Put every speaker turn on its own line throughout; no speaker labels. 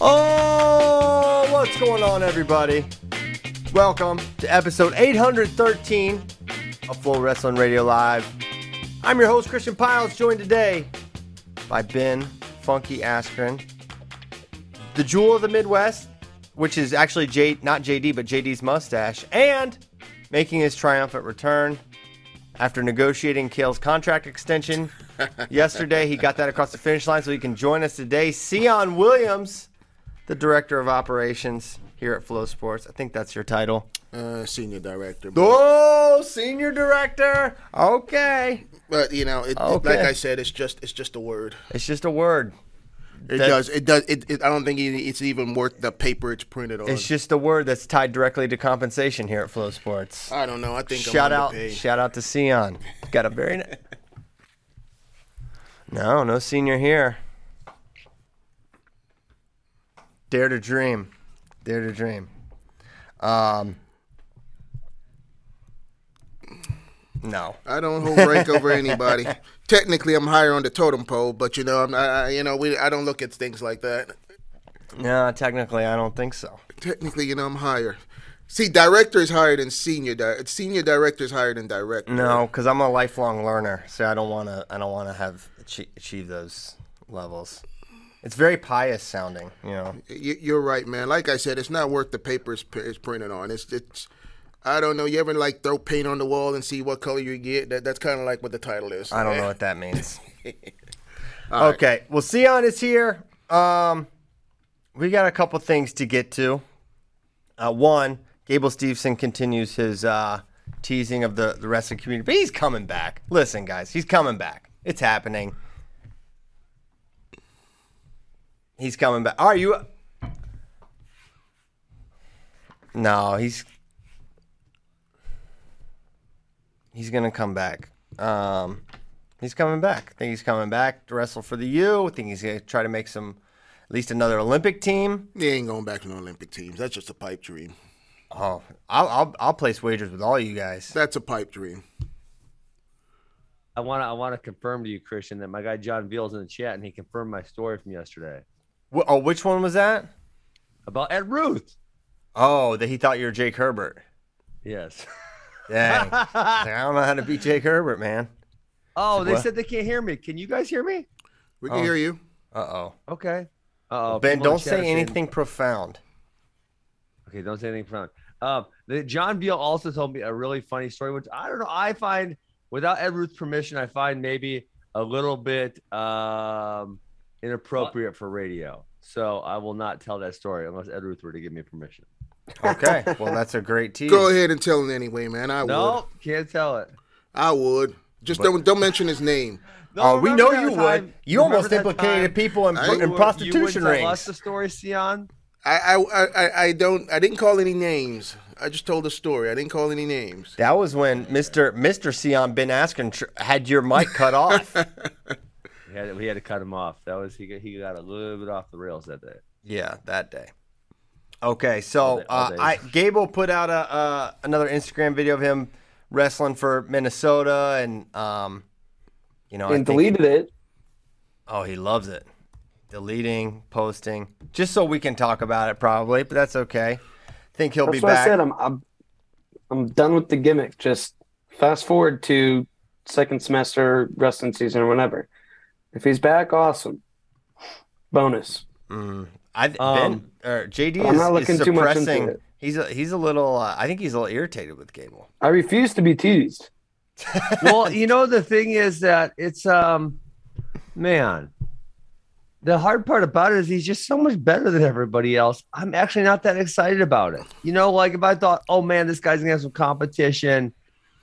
Oh, what's going on, everybody? Welcome to episode 813 of FloWrestling Radio Live. I'm your host, Christian Pyles, joined today by Ben Funky Askren, the jewel of the Midwest, which is actually J, not JD, but JD's mustache, and making his triumphant return after negotiating Kale's contract extension yesterday. He got that across the finish line so he can join us today. Sion Williams, the director of operations here at FloSports. I think that's your title.
Uh, senior director. But,
Oh, senior director. Okay.
but, you know, it,
Okay.
like I said, it's just it's just a word.
It's just a word.
It
That-
does it does it, it. I don't think it's even worth the paper it's printed on.
It's just a word that's tied directly to compensation here at FloSports.
I don't know. I think
Shout out, shout out to Sion. Got a very. No, no senior here. Dare to dream, dare to dream. Um, no,
I don't hold rank over anybody. Technically, I'm higher on the totem pole, but you know, I'm I, I- you know we I don't look at things like that.
no. Technically, I don't think so.
Technically, you know, I'm higher. See, director is higher than senior. Di- senior director is higher than director.
No, because I'm a lifelong learner, so I don't want to. I don't want to have achieve, achieve those levels. It's very pious sounding, you know.
You, you're right, man. Like I said, it's not worth the paper it's printed on. It's it's. I don't know. You ever like throw paint on the wall and see what color you get? That that's kind of like what the title is.
I don't know what that means. okay, well, Sion is here. Um, we got a couple things to get to. Uh, one, Gable Steveson continues his uh, teasing of the, rest of the wrestling community, but he's coming back. Listen, guys, he's coming back. It's happening. He's coming back. Are you? No, he's he's gonna come back. Um, he's coming back. I think he's coming back to wrestle for the U. I think he's gonna try to make some, at least another Olympic team.
He ain't going back to no Olympic teams. That's just a pipe dream.
Oh, I'll I'll, I'll place wagers with all you guys.
That's a pipe dream.
I want to I want to confirm to you, Christian, that my guy John Veal's in the chat, and he confirmed my story from yesterday
Wh- Oh, which one was that?
about Ed Ruth.
Oh, that he thought you were Jake Herbert.
Yes.
Dang, He's like, I don't know how to beat Jake Herbert, man.
Oh, they
What?
said they can't hear me. Can you guys hear me?
We can
Oh.
hear you.
Uh oh.
Okay. Uh-oh,
Ben, don't
the chat are
say
saying-
anything profound.
Okay, don't say anything profound. Um, the, John Veal also told me a really funny story, which I don't know. I find without Ed Ruth's permission, I find maybe a little bit um, inappropriate for radio. So I will not tell that story unless Ed Ruth were to give me permission.
Okay, well that's a great tease.
Go ahead and tell him anyway, man. I would.
No, can't tell it.
I would. Just don't don't mention his name.
No,
Oh, we
remember
know
that
you would.
time-
You almost
that
implicated
time
people in,
I-
in
You
you would-
prostitution
you wouldn't tell us
rings.
the story, Sion.
I, I I I- I don't. I didn't call any names. I just told a story. I didn't call any names.
That was when Mr. Mr. Sion Ben Askren tr- had your mic cut off.
We had, we had to cut him off. That was he. Got, he got a little bit off the rails that day.
yeah, that day. Okay, so
All day- all
uh. I Gable put out a uh, another Instagram video of him wrestling for Minnesota, and um, you know, I
and
think-
deleted it.
Oh, he loves it. Deleting, posting, just so we can talk about it, probably. But that's okay. Think he'll
That's
be back.
I said. I'm, I'm I'm done with the gimmick. Just fast forward to second semester wrestling season or whatever. If he's back, awesome. Bonus.
I Ben
Um,
or JD
I'm
is,
not
is
looking too much into it.
He's a he's a little. Uh, I think he's a little irritated with Gable.
I refuse to be teased.
well, you know the thing is that it's um, man, the hard part about it is he's just so much better than everybody else. I'm actually not that excited about it. You know, like if I thought, oh man, this guy's gonna have some competition.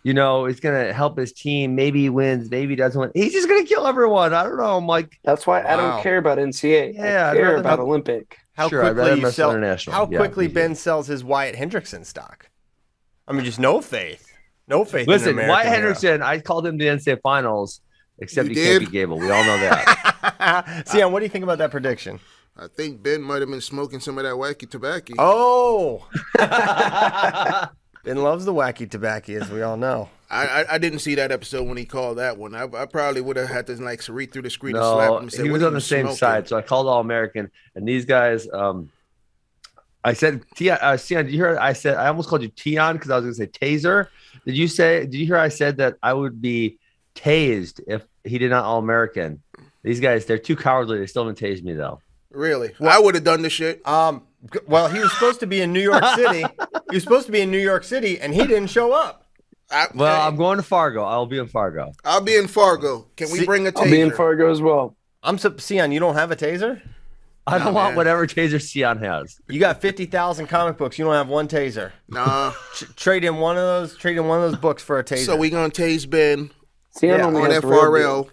You know, it's gonna help his team. Maybe he wins, maybe he doesn't win. He's just gonna kill everyone. I don't know. I'm like,
That's why I don't care about NCAA.
Yeah,
I care
rather
about
have-
Olympic.
How
Sure, I'd
quickly you sell?
international.
How
Yeah,
quickly
me too.
Ben sells his Wyatt Hendrickson stock? I mean, just no faith, no faith.
listen,
American
Wyatt
hero.
Hendrickson, I called him to NCAA finals, except
You
he can't be Gable. We all know that.
Sion, what do you think about that prediction?
I think Ben might have been smoking some of that wacky tobacco.
Oh, Ben loves the wacky tobacco, as we all know.
I, I I didn't see that episode when he called that one. I, I probably would have had to like read through the screen and slap him. And say,
he was on the same
smoking?"
side, so I called All American, and these guys. Um, I said, Tion, uh, Tion, did you hear? I said I almost called you Tion because I was going to say Taser. Did you say? Did you hear? I said that I would be tased if he did not All American. These guys, they're too cowardly. They still haven't tased me though.
Really? I would have done the shit.
Um, g- well, he was supposed to be in New York City. he was supposed to be in New York City, and he didn't show up.
I,
Well,
hey,
I'm going to Fargo. I'll be in Fargo.
I'll be in Fargo. Can we
See-
bring a taser?
I'll be in Fargo as well.
I'm so, Sion. You don't have a taser.
I don't
Nah,
want
man.
whatever Taser Sion has.
You got fifty thousand comic books. You don't have one taser.
Nah.
Tr- trade in one of those. Trade in one of those books for a taser.
so we gonna tase Ben
Sion
Yeah,
on
has the real
FRL.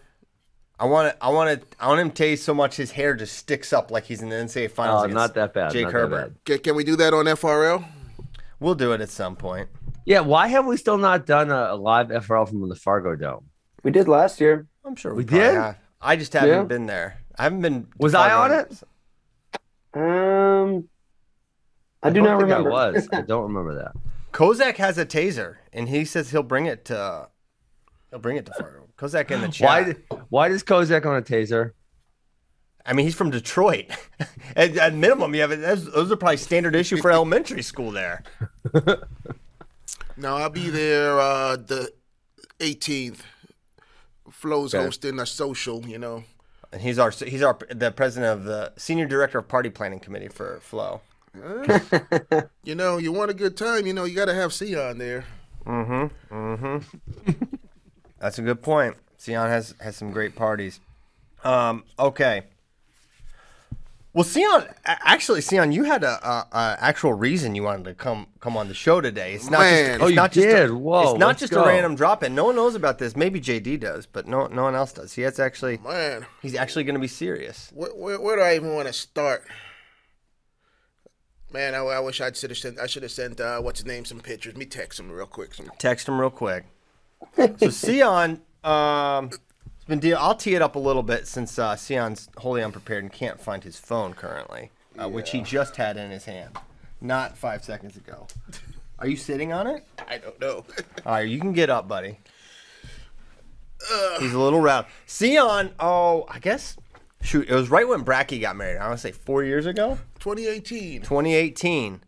Deal.
I want it. I want it. I want him tased so much his hair just sticks up like he's in the NCAA finals.
Oh,
against
not that bad.
Jake
not that
Herbert.
bad.
Can, can we do that on FRL?
We'll do it at some point.
Yeah, why have we still not done a, a live FRL from the Fargo Dome?
We did last year.
I'm sure we,
We did?
have. I just haven't
Yeah.
been there. I haven't been. to
Was I on
in-
it?
Um, I do
don't
remember.
I was. I don't remember that.
Kozak has a taser, and he says he'll bring it to. He'll bring it to Fargo. Kozak in the chat.
Why? Why does Kozak on a taser?
I mean, he's from Detroit. at, at minimum, you have those, those are probably standard issue for elementary school there.
No, I'll be there uh, the 18th. Flo's
Okay.
hosting a social, you know.
And he's our he's our the president of the senior director of party planning committee for Flo.
You know, you want a good time, you know, you got to have Sion there.
That's a good point. Sion has has some great parties. Um, okay. Well, Sion, actually, Sion, you had a, a, a actual reason you wanted to come come on the show today. It's not
Man.
just,
Oh,
it's
you
not just
did?
A,
Whoa,
it's not just
go.
a random drop in. No one knows about this. Maybe JD does, but no no one else does. He has actually
Man,
he's actually going to be serious.
where, where, where do I even want to start? Man, I, I wish I'd should have sent. I should have sent uh, what's his name some pictures. Let me text him real quick. Some,
Text him real quick. So Sion, um, it's been deal. I'll tee it up a little bit since uh, Sion's wholly unprepared and can't find his phone currently, uh, which he just had in his hand, not five seconds ago. Are you sitting on it?
I don't know.
All right, you can get up, buddy. He's a little round. Sion, oh, I guess, shoot, it was right when Bracky got married. I want to say four years ago,
2018.
2018.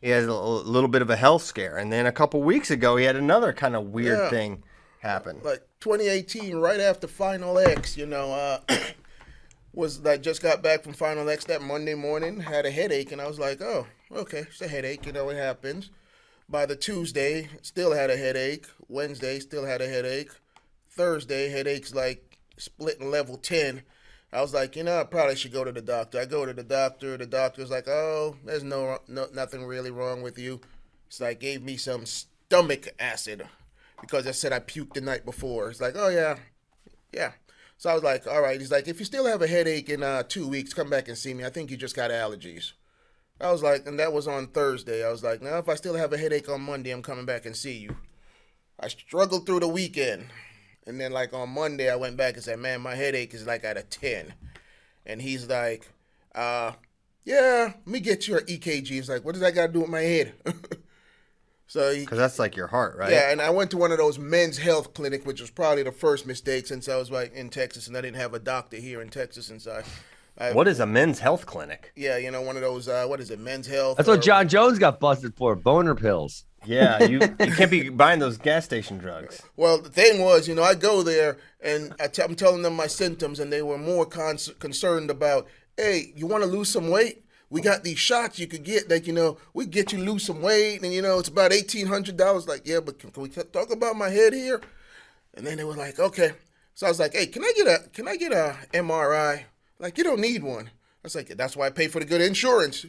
He has a little bit of a health scare, and then a couple weeks ago, he had another kind of weird
Yeah.
thing happen.
like 2018, right after Final X, you know, uh, was like just got back from Final X that Monday morning, had a headache, and I was like, oh, okay, it's a headache, you know, it happens. By the Tuesday, still had a headache. Wednesday, still had a headache. Thursday, headaches like splitting level 10. I was like, you know, I probably should go to the doctor. I go to the doctor. The doctor's like, oh, there's no, no nothing really wrong with you. So I gave me some stomach acid because I said I puked the night before. It's like, oh yeah, yeah. So I was like, all right. He's like, if you still have a headache in uh, two weeks, come back and see me. I think you just got allergies. I was like, and that was on Thursday. I was like, now if I still have a headache on Monday, I'm coming back and see you. I struggled through the weekend. And then like on Monday I went back and said, Man, my headache is like at a ten. And he's like, uh, yeah, let me get your EKG. He's like, what does that got to do with my head? so he,
Because that's like your heart, right?
yeah, and I went to one of those men's health clinic, which was probably the first mistake since I was like in Texas, and I didn't have a doctor here in Texas since I. I
What is a men's health clinic?
Yeah, you know, one of those. Uh, what is it? Men's health.
That's what Jon Jones got busted for. Boner pills.
Yeah, you you can't be buying those gas station drugs.
Well, the thing was, you know, I go there and I t- I'm telling them my symptoms, and they were more con- concerned about, hey, you want to lose some weight? We got these shots you could get that, you know, we get you lose some weight, and you know, it's about eighteen hundred dollars. Like, yeah, but can, can we t- talk about my head here? And then they were like, okay. So I was like, hey, can I get a can I get a MRI? Like, you don't need one. I was like, that's why I pay for the good insurance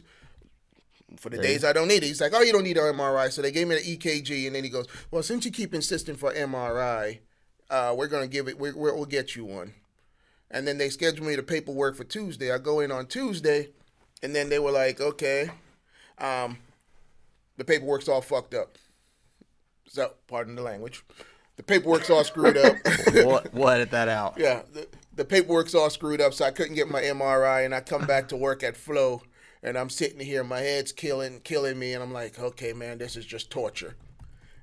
for the days I don't need it. He's like, oh, you don't need an MRI. So they gave me the EKG, and then he goes, well, since you keep insisting for MRI, uh, we're gonna give it. We're, we're, we'll get you one. And then they scheduled me the paperwork for Tuesday. I go in on Tuesday, and then they were like, okay, um, the paperwork's all fucked up. So, pardon the language. The paperwork's all screwed up.
What? We'll edit that out.
Yeah, the, the paperwork's all screwed up, so I couldn't get my MRI, and I come back to work at Flo, and I'm sitting here, my head's killing, killing me, and I'm like, okay, man, this is just torture.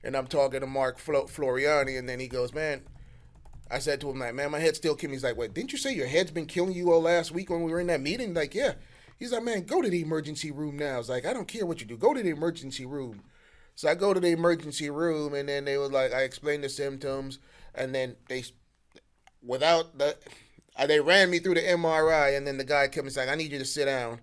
And I'm talking to Mark Flo- Floreani, and then he goes, man, I said to him, like, man, my head's still killing me. He's like, wait, didn't you say your head's been killing you all last week when we were in that meeting? Like, yeah. He's like, man, go to the emergency room now. I was like, I don't care what you do, go to the emergency room. So I go to the emergency room, and then they were like, I explained the symptoms, and then they without the uh, they ran me through the MRI and then the guy and said, I need you to sit down.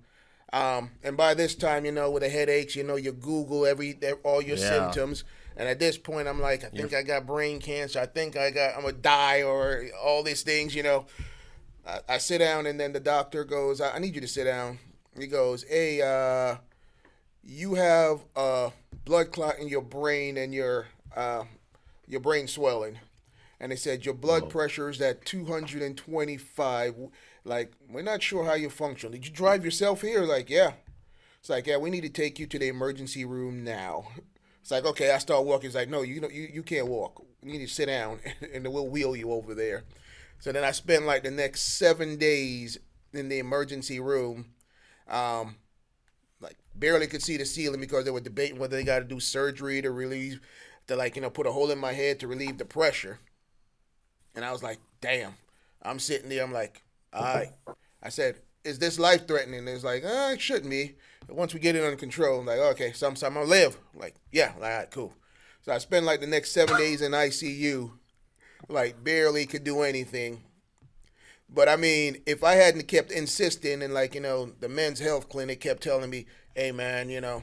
Um, and by this time, you know, with the headaches, you know, you Google every all your
Yeah.
symptoms. And at this point, I'm like, I think I got brain cancer. I think I got, I'm gonna die or all these things, you know. I, I sit down and then the doctor goes, I, I need you to sit down. He goes, Hey, uh, you have a blood clot in your brain and your uh, your brain swelling and they said your blood pressure is at 225 like we're not sure how you function. Did you drive yourself here? Like yeah. It's like yeah we need to take you to the emergency room now. It's like okay i start walking. It's like no you know you, you can't walk. You need to sit down and we'll wheel you over there. So then i spent like the next seven days in the emergency room um like barely could see the ceiling because they were debating whether they got to do surgery to relieve to like you know put a hole in my head to relieve the pressure. And I was like, damn. I'm sitting there, I'm like, all right. I said, is this life threatening? It's like, uh, it shouldn't be. But once we get it under control, I'm like, okay, so I'm, I'm gonna live. I'm like, yeah, all right, cool. So I spent like the next seven days in ICU, like barely could do anything. But I mean, if I hadn't kept insisting and like, you know, the men's health clinic kept telling me, hey man, you know,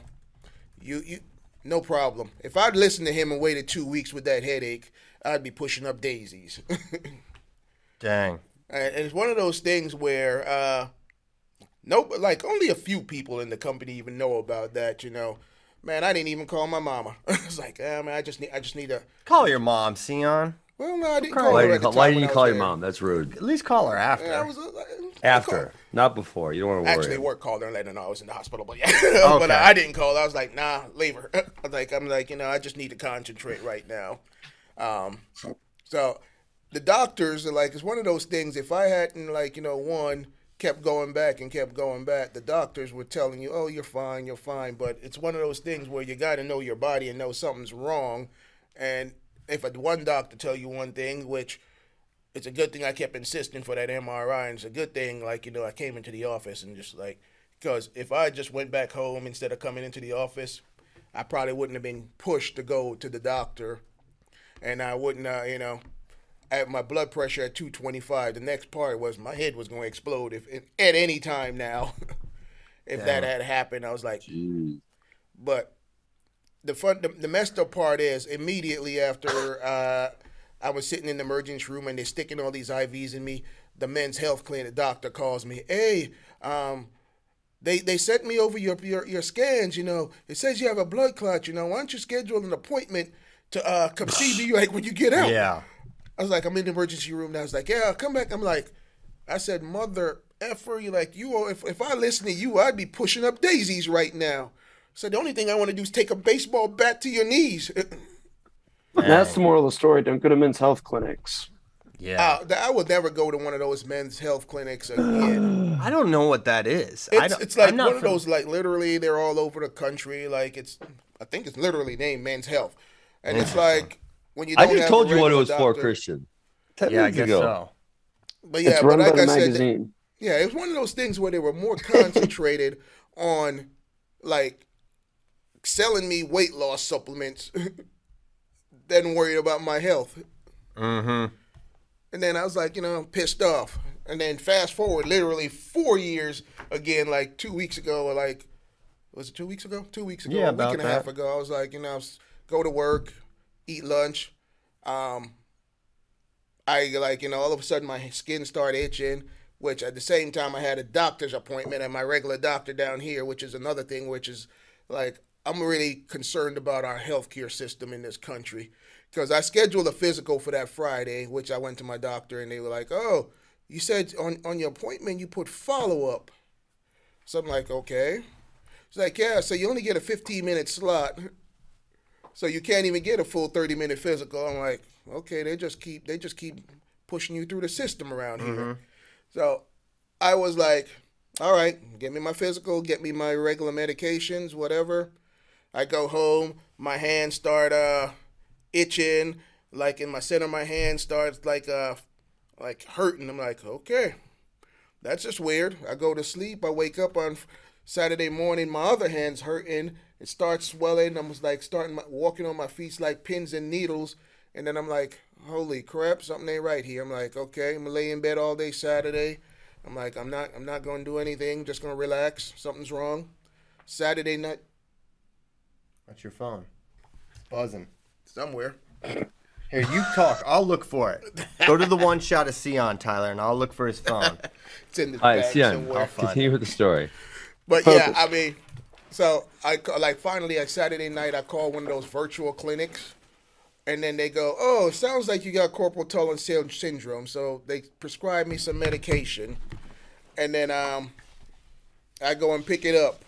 you you no problem. If I'd listened to him and waited two weeks with that headache, I'd be pushing up daisies.
Dang.
And it's one of those things where uh no like only a few people in the company even know about that, you know. Man, I didn't even call my mama. it's like, ah, man, I just need I just need to
Call your mom, Sion.
well no, I didn't
cry.
call
Why
her
didn't
at
you
the
call,
time
why didn't you call your mom? That's rude.
At least call her after.
Yeah, I was, uh,
After,
called-
not before. You don't want to worry.
Actually, work called her and let her know I was in the hospital, but yeah, but
Okay.
I didn't call. I was like, nah, leave her. I was like, I'm like, you know, I just need to concentrate right now. Um, so the doctors are like, it's one of those things. If I hadn't like, you know, one kept going back and kept going back, the doctors were telling you, oh, you're fine, you're fine. But it's one of those things where you got to know your body and know something's wrong. And if a, one doctor tell you one thing, which it's a good thing I kept insisting for that MRI, and it's a good thing, like, you know, I came into the office and just like, because if I just went back home instead of coming into the office, I probably wouldn't have been pushed to go to the doctor, and I wouldn't, uh, you know, at my blood pressure at 225. The next part was my head was going to explode if, if at any time now. if that had happened, I was like, but the fun, the, the messed up part is immediately after uh, I was sitting in the emergency room and they're sticking all these IVs in me. The men's health clinic doctor calls me. Hey, um, they they sent me over your, your your scans. You know, it says you have a blood clot. You know, why don't you schedule an appointment to uh, come see me like when you get out?
Yeah.
I was like, I'm in the emergency room now. I was like, yeah, come back. I'm like, I said, mother effer, you like you. are- If if I listen to you, I'd be pushing up daisies right now. So the only thing I want to do is take a baseball bat to your knees.
That's the moral of the story. Don't go to men's health clinics.
Yeah.
Uh, I would never go to one of those men's health clinics again.
I don't know what that is. I
It's,
don't,
it's like
I'm not
one of
from-
those like literally they're all over the country. Like it's I think it's literally named Men's Health, and it's like when you
I
don't
just
have
told you what it
regular
was for, Christian. Ten
Yeah, I guess
ago.
so.
But yeah,
it's
but like
by
I
the
said,
magazine.
yeah, it was one of those things where they were more concentrated on like selling me weight loss supplements than worried about my health.
Mm-hmm.
And then I was like, you know, pissed off. And then fast forward literally four years again, like two weeks ago, or like, was it two weeks ago? Two weeks ago,
Yeah,
a week
about
and a
that.
half ago. I was like, you know, go to work, eat lunch. Um, I like, you know, all of a sudden my skin started itching, which at the same time I had a doctor's appointment at my regular doctor down here, which is another thing, which is like, I'm really concerned about our healthcare system in this country because I scheduled a physical for that Friday, which I went to my doctor and they were like, "Oh, you said on on your appointment you put follow up." So I'm like, "Okay." It's like, "Yeah, so you only get a 15 minute slot, so you can't even get a full 30 minute physical." I'm like, "Okay, they just keep they just keep pushing you through the system around here." So I was like, "All right, get me my physical, get me my regular medications, whatever." I go home, my hands start uh itching, like in my center my hand starts like uh like hurting. I'm like, okay, that's just weird. I go to sleep, I wake up on Saturday morning, my other hand's hurting. It starts swelling. I'm like starting my, walking on my feet like pins and needles, and then I'm like, holy crap, something ain't right here. I'm like, okay, I'm gonna lay in bed all day Saturday. I'm like, I'm not, I'm not gonna do anything. Just gonna relax. Something's wrong. Saturday night,
That's your phone. It's buzzing.
somewhere.
Here, you talk. I'll look for it. Go to the one shot of Sion, Tyler, and I'll look for his phone.
It's in the
All right,
bag
Sion,
somewhere.
find
continue with the story.
But yeah, I mean, so I like finally on Saturday night I called one of those virtual clinics, and then they go, "Oh, sounds like you got carpal sy- syndrome." So they prescribe me some medication, and then um, I go and pick it up,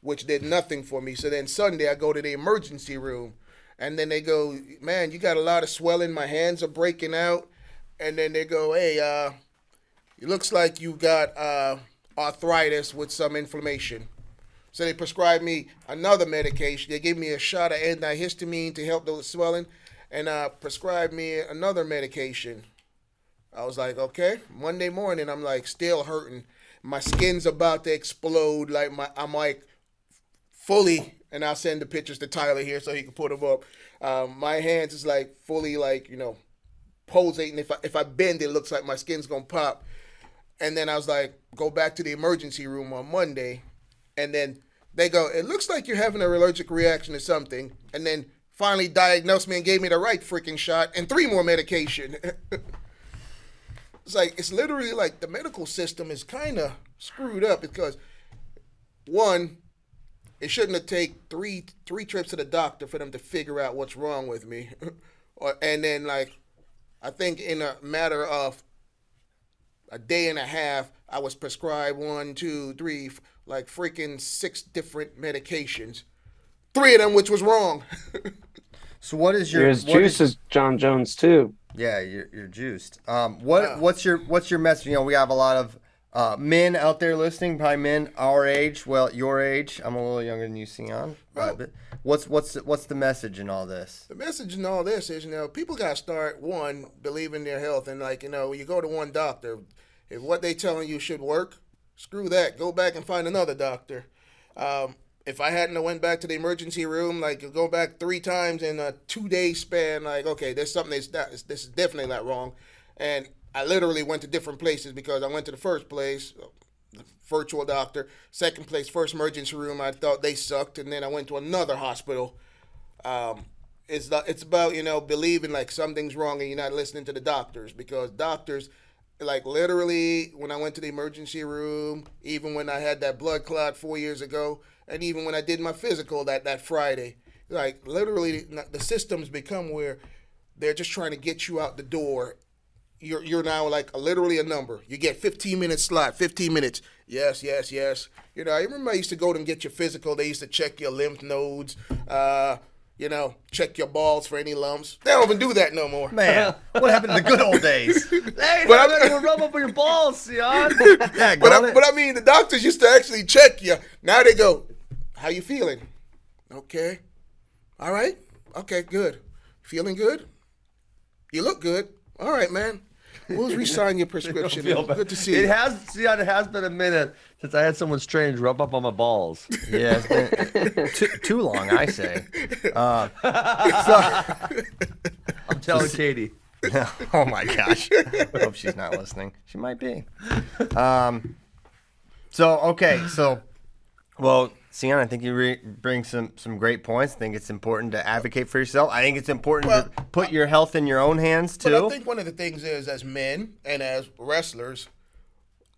which did nothing for me. So then Sunday I go to the emergency room, and then they go, "Man, you got a lot of swelling. My hands are breaking out," and then they go, "Hey, uh." It looks like you got uh, arthritis with some inflammation. So they prescribed me another medication. They gave me a shot of antihistamine to help the swelling, and uh, prescribed me another medication. I was like, okay. Monday morning, I'm like still hurting. My skin's about to explode. Like my, I'm like fully, and I'll send the pictures to Tyler here so he can put them up. Um, my hands is like fully like you know pulsating. If I if I bend, it looks like my skin's gonna pop. And then I was like, go back to the emergency room on Monday. And then they go, it looks like you're having an allergic reaction to something. And then finally diagnosed me and gave me the right freaking shot and three more medication. it's like, it's literally like the medical system is kind of screwed up because one, it shouldn't have take three three trips to the doctor for them to figure out what's wrong with me. or, and then like, I think in a matter of a day and a half, I was prescribed one, two, three, like freaking six different medications. Three of them, which was wrong.
So what is your
You're
what
juice
is-
as Jon Jones too.
Yeah, you're, you're juiced. Um, what what's your what's your message? You know, we have a lot of uh, men out there listening, probably men our age, well, your age. I'm a little younger than you, Sion.
Oh.
But what's what's what's the message in all this?
the message in all this is, you know, people got to start one believing their health, and like, you know, you go to one doctor, if what they telling you should work, screw that. Go back and find another doctor. Um, if I hadn't went back to the emergency room, like go back three times in a two day span, like okay, there's something that's not, this is definitely not wrong, and I literally went to different places because I went to the first place, the virtual doctor, second place, first emergency room. I thought they sucked, and then I went to another hospital. Um, it's not, it's about you know believing like something's wrong and you're not listening to the doctors because doctors like literally when I went to the emergency room, even when I had that blood clot four years ago, and even when I did my physical that that Friday, like literally the systems become where they're just trying to get you out the door. You're you're now like literally a number. You get 15 minutes slot, 15 minutes. Yes, yes, yes. You know, I remember I used to go to and get your physical. They used to check your lymph nodes. Uh, you know, check your balls for any lumps. They don't even do that no more.
Man, what happened to the good old days?
Hey,
But I'm-
I'm gonna rub up on your balls, Sion.
Yeah,
But I, but I mean, the doctors used to actually check you. Now they go, "How you feeling?" Okay, all right, okay, good. Feeling good? You look good. All right, man. We'll re-sign your prescription.
Feel.
Good to see
It
you.
has, Sion. It has been a minute since I had someone strange rub up on my balls.
Yeah, it's been too, too long, I say. Uh,
I'm telling Katie.
oh my gosh. I hope she's not listening. She might be. Um, so okay, so well, Sion, I think you re- bring some some great points. I think it's important to advocate for yourself. I think it's important
Well,
to put your health in your own hands too.
But I think one of the things is, as men and as wrestlers,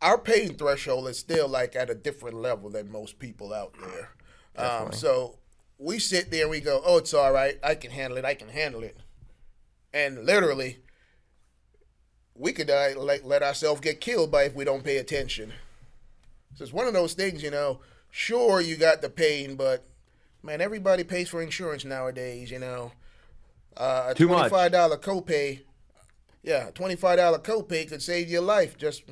our pain threshold is still like at a different level than most people out there. Um, so we sit there and we go, "Oh, it's all right. I can handle it. I can handle it." And literally, we could uh, like let ourselves get killed by if we don't pay attention. So it's one of those things, you know. Sure, you got the pain, but man, everybody pays for insurance nowadays. You know, uh, a
Too
twenty-five dollar copay. Yeah, a twenty-five dollar copay could save your life. Just,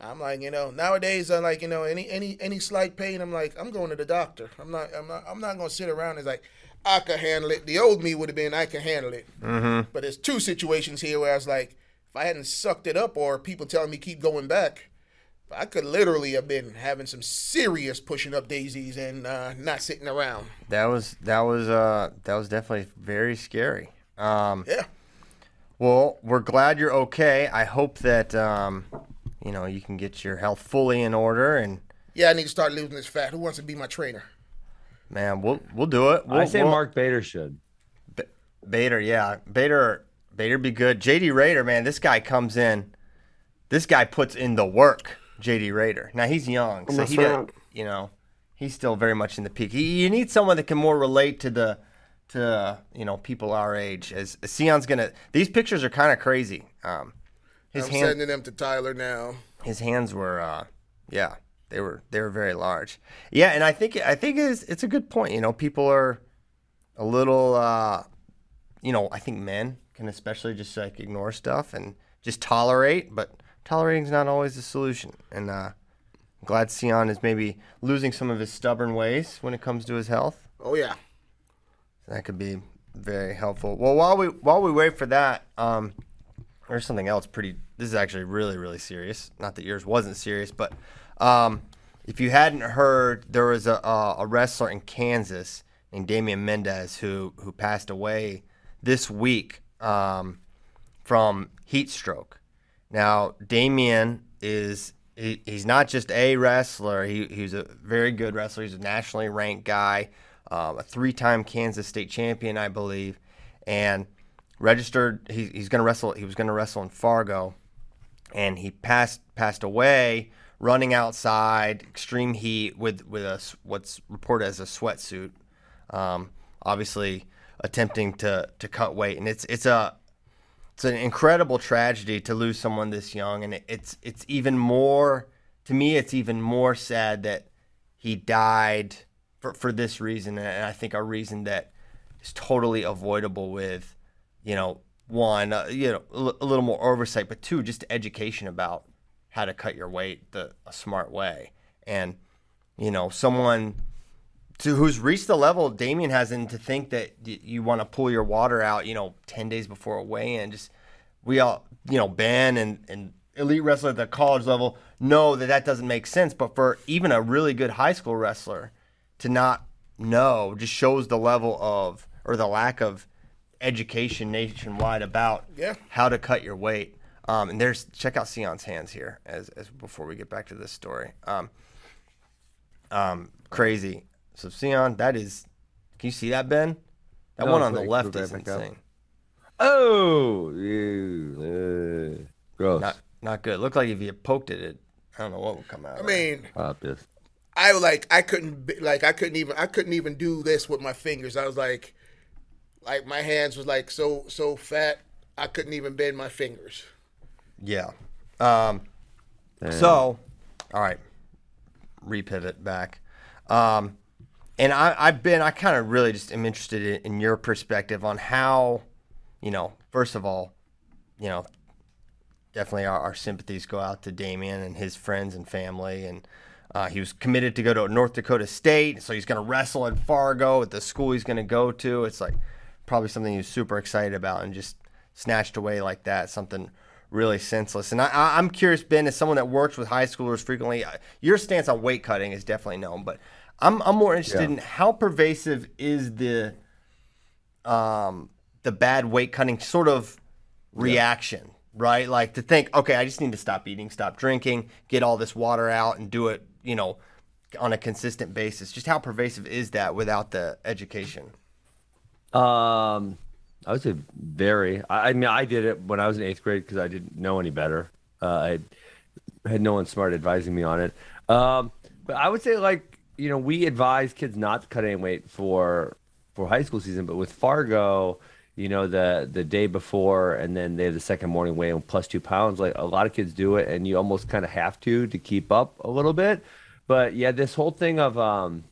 I'm like, you know, nowadays, I'm like, you know, any any any slight pain, I'm like, I'm going to the doctor. I'm not, I'm not, I'm not gonna sit around and like, I can handle it. The old me would have been, I can handle it. Mm-hmm. But there's two situations here where I was like, if I hadn't sucked it up, or people telling me keep going back. I could literally have been having some serious pushing up daisies and uh, not sitting around.
that was that was uh that was definitely very scary. Um,
Yeah.
Well, we're glad you're okay. I hope that um, you know you can get your health fully in order, and
Yeah, I need to start losing this fat. Who wants to be my trainer?
man, we'll we'll do it. We'll,
I say
we'll-
Mark Bader should.
Bader, yeah, Bader, Bader be good. JD Rader, man, this guy comes in. This guy puts in the work. JD Rader. Now he's young, so
Almost
he, does, you know, he's still very much in the peak. He, you need someone that can more relate to the, to you know, people our age. As, as Sion's gonna, these pictures are kind of crazy. Um, his
I'm
hand,
sending them to Tyler now.
his hands were uh yeah they were they were very large yeah and i think i think it's, it's a good point you know people are a little uh you know i think men can especially just like ignore stuff and just tolerate but tolerating's not always the solution and uh I'm glad Sion is maybe losing some of his stubborn ways when it comes to his health
Oh yeah.
that could be very helpful. Well, while we while we wait for that, um, there's something else pretty. This is actually really really serious. Not that yours wasn't serious, but um, if you hadn't heard, there was a, a a wrestler in Kansas named Damian Mendez who who passed away this week um, from heat stroke. Now, Damien is he, he's not just a wrestler. He he's a very good wrestler. He's a nationally ranked guy, um, a three-time Kansas State champion, I believe, and registered. He, he's going to wrestle. He was going to wrestle in Fargo, and he passed passed away running outside, extreme heat with with a what's reported as a sweatsuit. Um, obviously, attempting to to cut weight, and it's it's a it's an incredible tragedy to lose someone this young, and it's it's even more to me. It's even more sad that he died for for this reason, and I think a reason that is totally avoidable with, you know, one, uh, you know, a a little more oversight, but two, just education about how to cut your weight the a smart way, and you know, someone to who's reached the level Damien has in to think that y- you want to pull your water out, you know, 10 days before a weigh-in. Just we all, you know, Ben and, and elite wrestler at the college level know that that doesn't make sense. But for even a really good high school wrestler to not know just shows the level of or the lack of education nationwide about
Yeah.
how to cut your weight. Um, and there's check out Sion's hands here as, as before we get back to this story. Um, um, crazy. So Sion, that is. Can you see that, Ben? That
No,
one on the left is
back up.
insane.
Oh, ew, uh, gross.
Not not good. Looked like if you poked it, it I don't know what would come out.
I mean,
Pop this.
I like I couldn't be- like I couldn't even I couldn't even do this with my fingers. I was like, like my hands was like so so fat I couldn't even bend my fingers.
yeah. Um, so, all right, repivot back. Um, and I, I've been, I kind of really just am interested in, in your perspective on how, you know, first of all, you know, definitely our, our sympathies go out to Damien and his friends and family. And uh, he was committed to go to North Dakota State, so he's going to wrestle in Fargo at the school he's going to go to. It's like probably something he was super excited about, and just snatched away like that, something really senseless. And I, I'm curious, Ben, as someone that works with high schoolers frequently, uh, your stance on weight cutting is definitely known, but I'm I'm more interested
Yeah.
in how pervasive is the um the bad weight cutting sort of reaction, right? Like to think, okay, I just need to stop eating, stop drinking, get all this water out, and do it, you know, on a consistent basis. Just how pervasive is that without the education?
Um, I would say very. I, I mean, I did it when I was in eighth grade because I didn't know any better. Uh, I had no one smart advising me on it. Um, but I would say like you know we advise kids not to cut any weight for for high school season, but with Fargo, you know the the day before and then they have the second morning weigh in plus two pounds. Like a lot of kids do it, and you almost kind of have to to keep up a little bit. But yeah, this whole thing of um,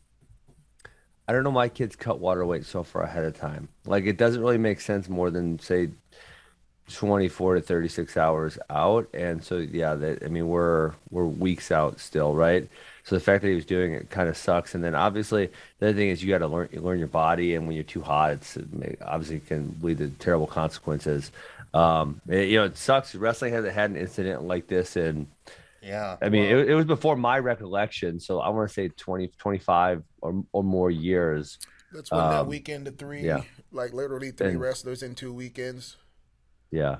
I don't know why kids cut water weight so far ahead of time. Like it doesn't really make sense more than say 24 to 36 hours out. And so yeah, that I mean we're we're weeks out still, right? So the fact that he was doing it kind of sucks. And then obviously the other thing is you got to learn you learn your body, and when you're too hot, it's it may, obviously can lead to terrible consequences. Um, it- you know, it sucks. Wrestling hasn't had an incident like this and
Yeah.
I mean, it, it was before my recollection, so I want to say 20, 25 or, or more years.
That's when that
Um,
weekend of three,
yeah.
like literally three
And-
wrestlers in two weekends.
Yeah,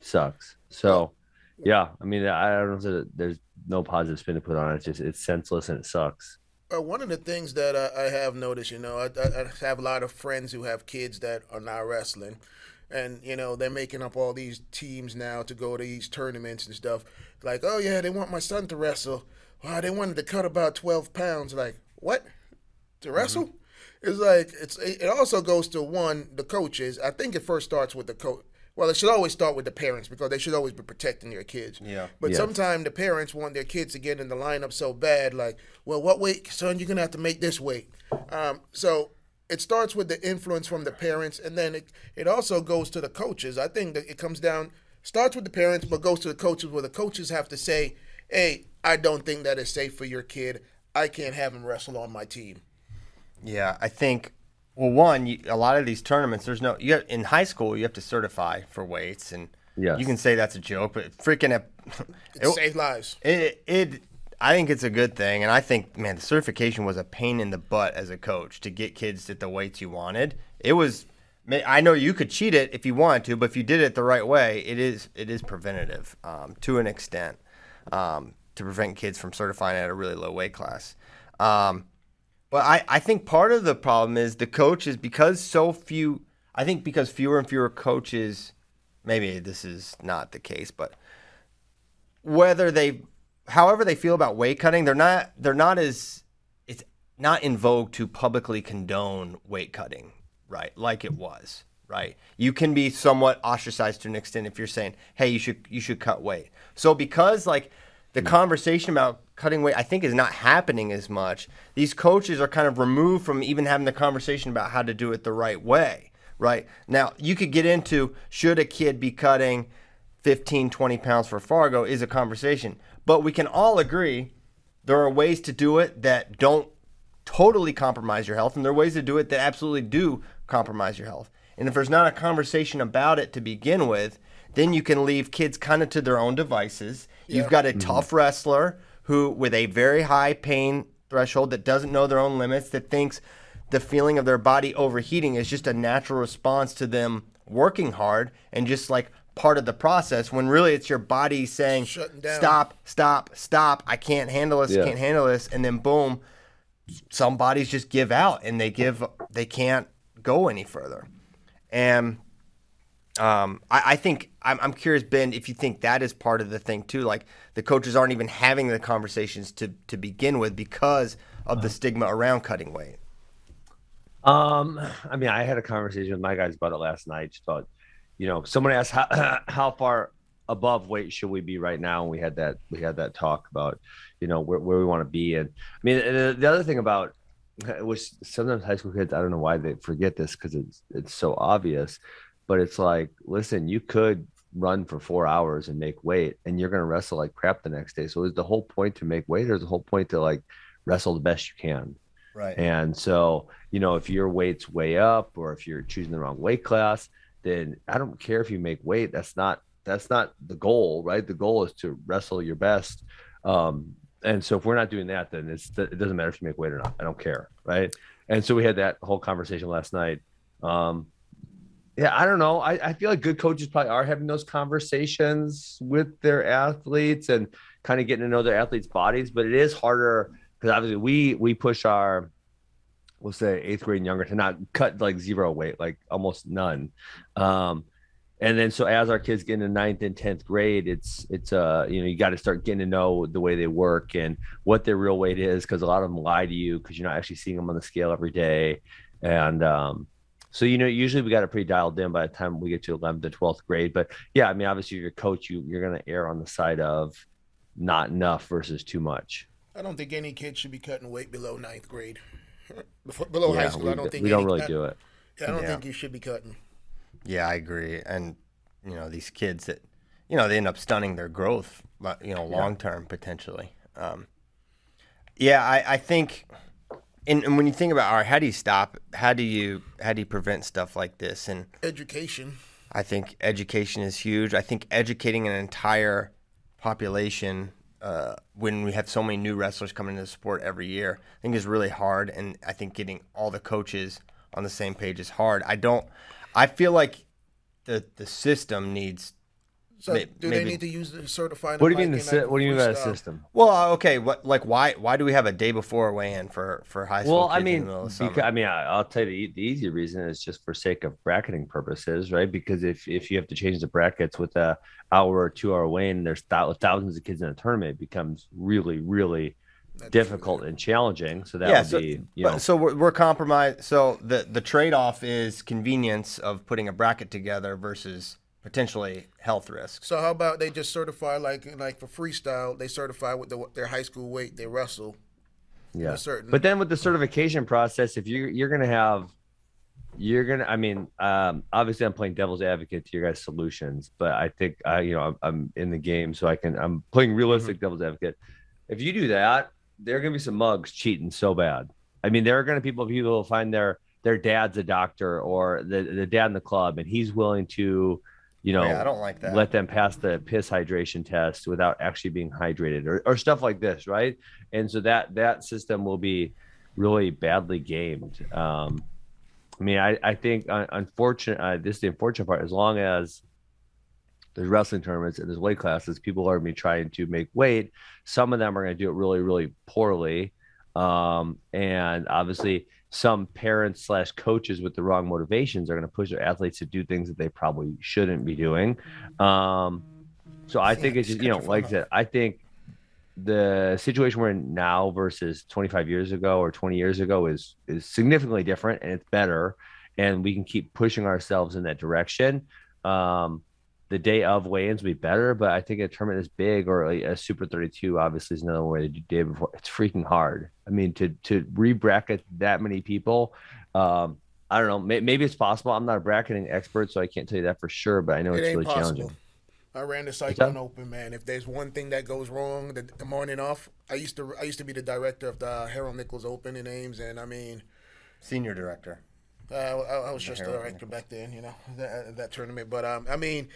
sucks. So, yeah, I mean, I don't know there's no positive spin to put on it. It's just it's senseless and it sucks.
Uh, one of the things that I, I have noticed, you know, I, I, I have a lot of friends who have kids that are not wrestling, and you know they're making up all these teams now to go to these tournaments and stuff. Like, oh yeah, they want my son to wrestle. Wow, they wanted to cut about twelve pounds. Like, what? To wrestle? It's like it's. It also goes to one the coaches. I think it first starts with the coach. Well, it should always start with the parents because they should always be protecting their kids.
Yeah.
But
Yes.
sometimes the parents want their kids to get in the lineup so bad, like, well, what weight, son? You're gonna have to make this weight. Um, so it starts with the influence from the parents, and then it it also goes to the coaches. I think that it comes down starts with the parents, but goes to the coaches, where the coaches have to say, "Hey, I don't think that is safe for your kid. I can't have him wrestle on my team."
Yeah, I think. Well, one, you, a lot of these tournaments, there's no. You have, in high school, you have to certify for weights, and
Yes.
you can say that's a joke, but freaking it,
It saves lives.
it, it. I think it's a good thing, and I think, man, the certification was a pain in the butt as a coach to get kids at the weights you wanted. It was. I know you could cheat it if you wanted to, but if you did it the right way, it is it is preventative um, to an extent um, to prevent kids from certifying at a really low weight class. Um, but I, I think part of the problem is the coaches because so few I think because fewer and fewer coaches maybe this is not the case, but whether they however they feel about weight cutting, they're not they're not as it's not in vogue to publicly condone weight cutting, right? Like it was, right? You can be somewhat ostracized to an extent if you're saying, "Hey, you should you should cut weight." So because like the hmm. conversation about cutting weight I think is not happening as much. These coaches are kind of removed from even having the conversation about how to do it the right way, right? Now, you could get into should a kid be cutting 15, 20 pounds for Fargo is a conversation. But we can all agree there are ways to do it that don't totally compromise your health, and there are ways to do it that absolutely do compromise your health. And if there's not a conversation about it to begin with, then you can leave kids kind of to their own devices. You've got a tough wrestler who, with a very high pain threshold, that doesn't know their own limits, that thinks the feeling of their body overheating is just a natural response to them working hard and just like part of the process when really it's your body saying stop stop stop. I can't handle this
Yeah.
can't handle this. And then boom some bodies just give out and they give they can't go any further. And um, I, I think I'm, I'm curious ben if you think that is part of the thing too like the coaches aren't even having the conversations to to begin with because of the stigma around cutting weight
Um, I mean, I had a conversation with my guys about it last night. Just about, you know, someone asked how how far above weight should we be right now, and we had that we had that talk about, you know, where, where we want to be. And I mean, the, the other thing about which sometimes high school kids, I don't know why they forget this because it's it's so obvious, but it's like, listen, you could run for four hours and make weight, and you're gonna wrestle like crap the next day. So is the whole point to make weight, or is the whole point to like wrestle the best you can?
Right.
And so, you know, if your weight's way up or if you're choosing the wrong weight class, then I don't care if you make weight. That's not that's not the goal, right? The goal is to wrestle your best. Um, and so if we're not doing that, then it's it doesn't matter if you make weight or not. I don't care, right? And so we had that whole conversation last night. Um, yeah, I don't know. I, I feel like good coaches probably are having those conversations with their athletes and kind of getting to know their athletes' bodies, but it is harder because obviously we we push our we'll say eighth grade and younger to not cut like zero weight, like almost none. Um, and then so as our kids get into ninth and tenth grade, it's it's uh you know you got to start getting to know the way they work and what their real weight is because a lot of them lie to you because you're not actually seeing them on the scale every day, and um, so you know usually we got it pretty dialed in by the time we get to 11th to 12th grade. But yeah, I mean obviously your coach you you're gonna err on the side of not enough versus too much.
I don't think any kid should be cutting weight below ninth grade. Below
yeah,
high school,
we,
I don't think
we don't really
I-
do it.
I don't
Yeah.
think you should be cutting.
Yeah, I agree. And you know, these kids that you know they end up stunning their growth, you know, long term potentially. Um, yeah, I, I think. And, and when you think about, all right, how do you stop? How do you how do you prevent stuff like this? And
Education.
I think education is huge. I think educating an entire population uh, when we have so many new wrestlers coming into the sport every year, I think is really hard. And I think getting all the coaches on the same page is hard. I don't. I feel like the the system needs.
So
May-
do they
maybe-
need to use the certified?
What do you mean the
in
sy- what do you mean by the
freestyle?
system?
Well, uh, okay, what like why why do we have a day before weigh-in for for high school?
Well, I
kids in
mean,
the middle of summer?
because, I mean, I- I'll tell you the, the easy reason is just for sake of bracketing purposes, right? Because if if you have to change the brackets with a hour or two hour weigh-in, there's thou- thousands of kids in a tournament, it becomes really, really difficult and challenging. So that
yeah,
would
so,
be, you
but-
know,
so we're, we're compromised. So the the trade off is convenience of putting a bracket together versus potentially health risks.
So how about they just certify like like for freestyle, they certify with the, their high school weight they wrestle.
yeah.
a certain-
But then with the certification process, if you're you're gonna have you're gonna i mean um obviously i'm playing devil's advocate to your guys solutions but i think i you know i'm, I'm in the game so i can i'm playing realistic
Mm-hmm.
devil's advocate if you do that there are gonna be some mugs cheating so bad i mean there are gonna people people will find their their dad's a doctor or the the dad in the club and he's willing to you know
Yeah, I don't like that.
let them pass the piss hydration test without actually being hydrated or, or stuff like this right and so that that system will be really badly gamed um I mean, I, I think uh, unfortunate. Uh, this is the unfortunate part. As long as there's wrestling tournaments and there's weight classes, people are going to be trying to make weight. Some of them are going to do it really, really poorly, um, and obviously, some parents slash coaches with the wrong motivations are going to push their athletes to do things that they probably shouldn't be doing. Um, so I think it's just you know, like I said, I think the situation we're in now versus 25 years ago or 20 years ago is is significantly different and it's better and we can keep pushing ourselves in that direction. Um the day of weigh-ins will be better but i think a tournament is big or a, a super 32 obviously is another way to do day before it's freaking hard i mean to to re-bracket that many people um i don't know may, maybe it's possible i'm not a bracketing expert so i can't tell you that for sure but i know
It
it's really
possible.
challenging
I ran the
that?
Cyclone Open, man. If there's one thing that goes wrong the, the morning off, I used to I used to be the director of the Harold Nichols Open in Ames, and I mean,
Senior director.
uh, I, I was just the
Harold
director back then, you know, that, that tournament. But um, I mean,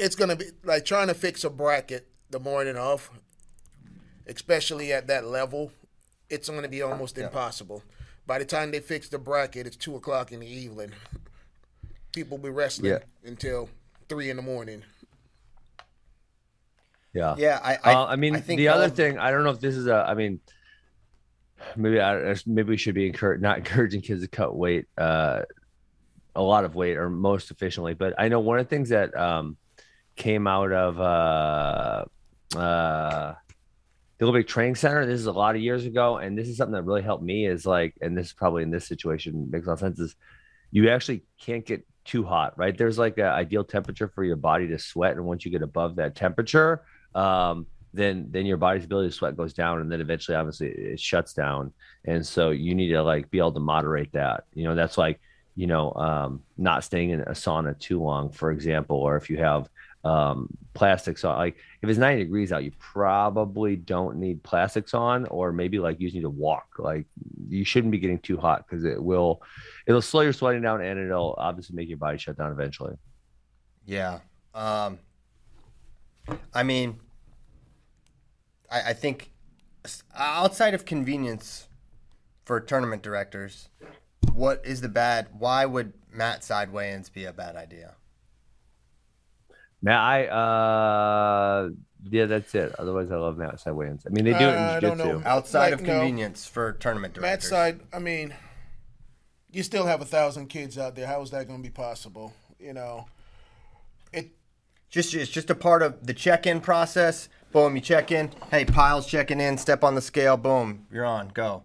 it's gonna be like trying to fix a bracket the morning of, especially at that level. It's going to be almost impossible. By the time they fix the bracket, it's two o'clock in the evening. People be wrestling
Yeah.
until three in the morning.
yeah
Yeah, I
I,
I,
uh, I mean,
I think
the other
all-
thing, I don't know if this is a, I mean, maybe I, maybe we should be encouraged, not encouraging kids to cut weight, uh, a lot of weight or most efficiently. But I know one of the things that um, came out of uh, uh, the Olympic Training Center. This is a lot of years ago, and this is something that really helped me. Is like, and this is probably in this situation makes a lot of sense. Is you actually can't get too hot, right? There's like an ideal temperature for your body to sweat, and once you get above that temperature, um, then then your body's ability to sweat goes down, and then eventually, obviously, it shuts down. And so you need to like be able to moderate that. You know, that's like you know um, not staying in a sauna too long, for example, or if you have um, plastics on. Like if it's 90 degrees out, you probably don't need plastics on, or maybe like you need to walk. Like you shouldn't be getting too hot because it will, it'll slow your sweating down and it'll obviously make your body shut down eventually.
Yeah. Um, I mean, I, I think outside of convenience for tournament directors, what is the bad? Why would mat side weigh-ins be a bad idea?
Matt, I uh yeah, that's it. Otherwise, I love mat side weigh-ins. I mean, they do it in
Uh,
jiu-jitsu.
Outside
Like,
of
no.
convenience for tournament
Matt
directors.
side, I mean, you still have a thousand kids out there. How is that going to be possible? You know, it.
Just it's just a part of the check-in process. Boom, you check in. Hey, Pyles checking in. Step on the scale. Boom, you're on. Go.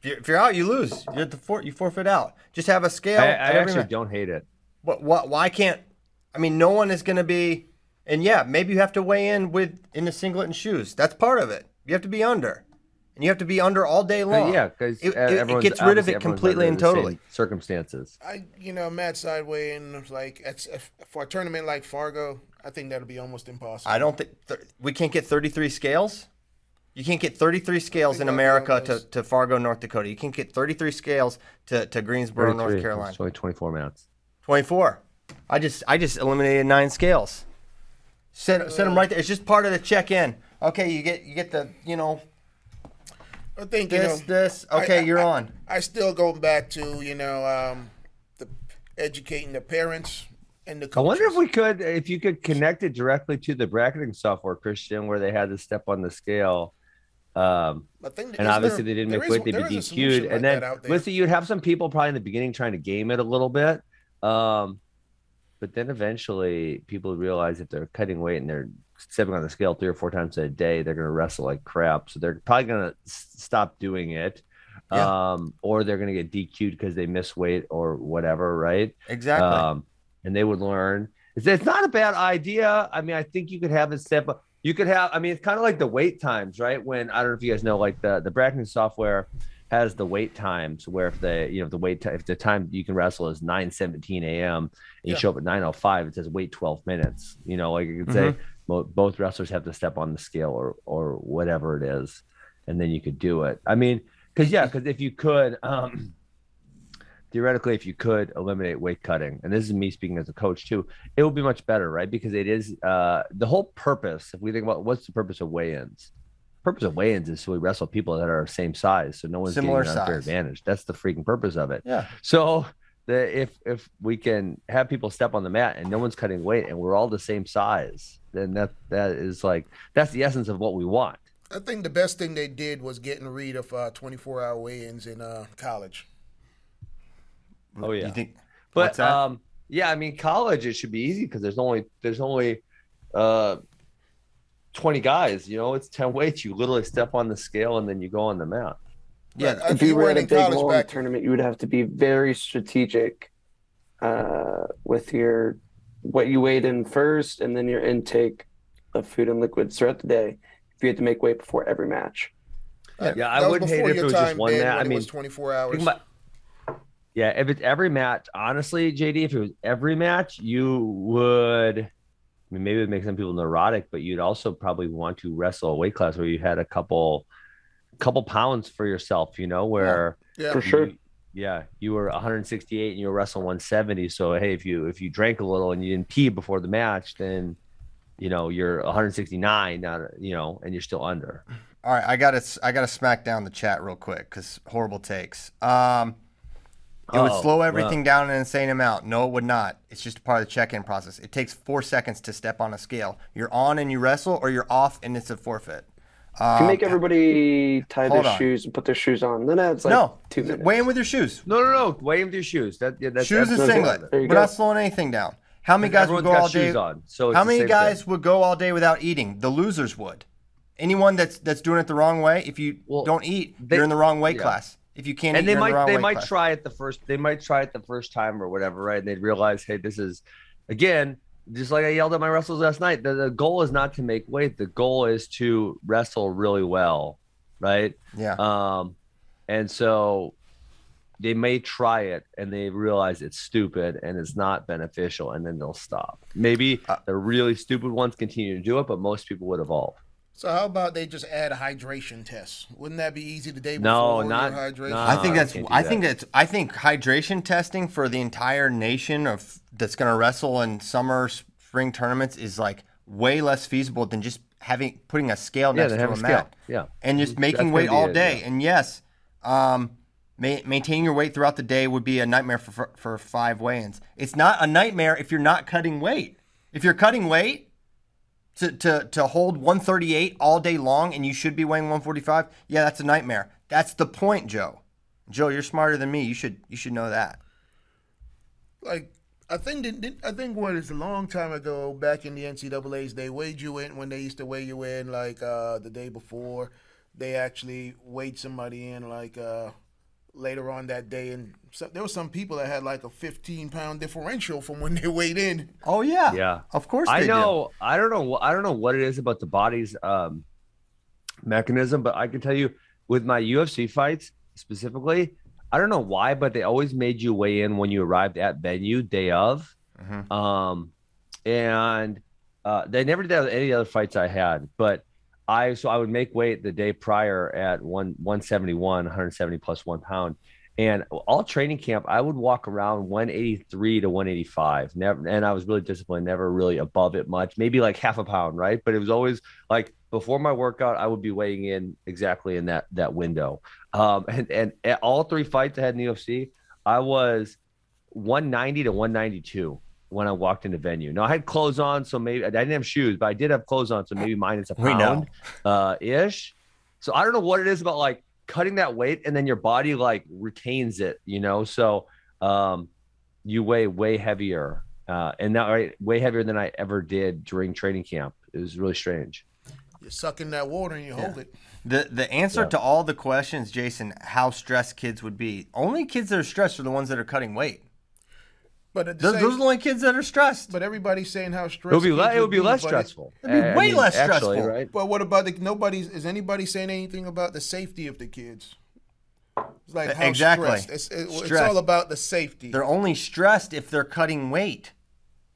If you're, if you're out, you lose. You're at the for, you forfeit out. Just have a scale.
I, I actually
ma-
don't hate it.
What, what, why can't? I mean, no one is going to be. And yeah, maybe you have to weigh in with in the singlet and shoes. That's part of it. You have to be under, and you have to be under all day
But
long.
yeah, because uh,
it, it- it gets rid of it completely and totally.
Circumstances.
I, you know, Matt Sideway and like it's, if, uh, for a tournament like Fargo, I think that'll be almost impossible.
I don't think th- we can't get 33 scales. You can't get 33 scales in America to, to Fargo, North Dakota. You can't get 33 scales to, to Greensboro, North Carolina.
It's only 24 minutes.
24. I just I just eliminated nine scales. Set set them right there. It's just part of the check in. Okay, you get you get the you know
I think
this
you know,
this. Okay,
I-
you're on.
I still go back to you know um, the educating the parents and the
I wonder if we could, if you could connect it directly to the bracketing software, Christian, where they had to step on the scale. Um,
I think
and
is
obviously
there-
they didn't make
is-
weight; they'd be
is
DQ'd.
like
and then,
that out there.
listen, you'd have some people probably in the beginning trying to game it a little bit, um, but then eventually people realize if they're cutting weight and they're stepping on the scale three or four times a day, they're going to wrestle like crap. So they're probably going to stop doing it,
Yeah.
um, or they're going to get DQ'd because they miss weight or whatever, right?
Exactly.
um, and they would learn. It's, it's not a bad idea. I mean, I think you could have it step up. You could have. I mean, it's kind of like the wait times, right? When I don't know if you guys know, like the the bracketing software has the wait times where if the you know if the wait time if the time you can wrestle is 9 17 a.m and you show up at 905 it says wait 12 minutes you know like you could say mo- both wrestlers have to step on the scale or or whatever it is and then you could do it i mean because yeah because if you could um theoretically, if you could eliminate weight cutting, and this is me speaking as a coach too, it would be much better, right? Because it is uh, the whole purpose. If we think about what's the purpose of weigh-ins, purpose of weigh-ins is so we wrestle people that are the same size, so no one's
Similar
getting an unfair
size.
advantage. That's the freaking purpose of it.
yeah.
So the if if we can have people step on the mat and no one's cutting weight and we're all the same size, then that that is like that's the essence of what we want.
I think the best thing they did was getting rid of uh, 24 hour weigh-ins in uh, college.
Oh yeah.
You think?
But um, yeah, I mean, college it should be easy because there's only there's only uh, twenty guys. You know, it's ten weights. You literally step on the scale and then you go on the mat.
Yeah.
Right,
if you were
weren't
a big
college
long
back-
tournament, you would have to be very strategic uh, with your what you weighed in first, and then your intake of food and liquids throughout the day. If you had to make weight before every match,
Yeah, I wouldn't hate it if it was just one
Ben,
mat.
when
I
it
mean,
was 24 hours.
think about- yeah, if it's every match, honestly, JD, if it was every match, you would. I mean, maybe it would make some people neurotic, but you'd also probably want to wrestle a weight class where you had a couple, couple pounds for yourself. You know, where
yeah.
for sure.
you- yeah, you were 168 and you were wrestling 170. So hey, if you if you drank a little and you didn't pee before the match, then you know you're 169, not you know, and you're still under.
All right, I got to I got to smack down the chat real quick because horrible takes. Um, it would
Oh,
slow
well.
everything down an insane amount. No, it would not. It's just a part of the check-in process. It takes four seconds to step on a scale. You're on and you wrestle, or you're off and it's a forfeit.
If you
Um,
make everybody tie their
on.
shoes and put their shoes on, then that's like
no,
two minutes.
weigh in with your shoes.
No, no, no. Weigh him with your shoes. That yeah, that's
shoes and singlet. We're
go.
not slowing anything down. How many guys would go
got
all day?
shoes on, so
How many guys
thing.
would go all day without eating? The losers would. Anyone that's that's doing it the wrong way, if you
Well,
don't eat,
they-
you're in the wrong weight
yeah.
class. If you can't
and they might
the
they might
class.
try it the first they might try it the first time or whatever right and they'd realize hey this is again just like I yelled at my wrestlers last night, the, the goal is not to make weight. The goal is to wrestle really well, right?
Yeah.
Um, and so they may try it and they realize it's stupid and it's not beneficial, and then they'll stop. Maybe
Uh,
the really stupid ones continue to do it, but most people would evolve.
So how about they just add a hydration test? Wouldn't that be easy the day before?
No, not-
hydration.
no.
I think that's.
can't
I
that.
think that's. I think hydration testing for the entire nation of that's going to wrestle in summer, spring tournaments is like way less feasible than just having putting a scale
Yeah,
next
then
to
have
a
a scale.
mat.
Yeah.
and just making
gonna
weight
be
all
it,
day.
yeah.
And yes, um, ma- maintaining your weight throughout the day would be a nightmare for, for for five weigh-ins. It's not a nightmare if you're not cutting weight. If you're cutting weight to to to hold 138 all day long and you should be weighing 145, yeah, that's a nightmare. That's the point, Joe. Joe, you're smarter than me. You should you should know that.
like I think I think what is a long time ago back in the NCAA's they weighed you in when they used to weigh you in like uh, the day before they actually weighed somebody in like uh, later on that day and so, there were some people that had like a 15 pound differential from when they weighed in.
Oh yeah,
Yeah.
Of course,
I
they do.
know. I don't know. I don't know what it is about the body's um, mechanism, but I can tell you with my UFC fights specifically, I don't know why, but they always made you weigh in when you arrived at venue day of,
Mhm.
um, and uh, they never did that with any other fights I had. But I so I would make weight the day prior at one 171, 170 plus one pound. And all training camp, I would walk around 183 to 185. Never, and I was really disciplined, never really above it much, maybe like half a pound, right? But it was always like before my workout, I would be weighing in exactly in that that window. Um, and and at all three fights I had in the UFC, I was 190 to 192 when I walked into the venue. Now I had clothes on, so maybe I didn't have shoes, but I did have clothes on, so maybe minus a
We know.
pound uh, ish. So I don't know what it is about like cutting that weight and then your body like retains it, you know. So um, you weigh way heavier, uh, and now right, way heavier than I ever did during training camp. It was really strange.
You suck in that water and you hold it.
The the answer
Yeah.
to all the questions, Jason, how stressed kids would be. Only kids that are stressed are the ones that are cutting weight.
But at the
Those,
same,
those are the only kids that are stressed.
but everybody's saying how stressed
It would be le- it would be less
but
stressful.
It'd be
I- I
way
mean,
less
actually,
stressful.
right?
But what about the nobody's? Is anybody saying anything about the safety of the kids? It's like how
Exactly.
stressed. It's, it- it's all about the safety.
They're only stressed if they're cutting weight.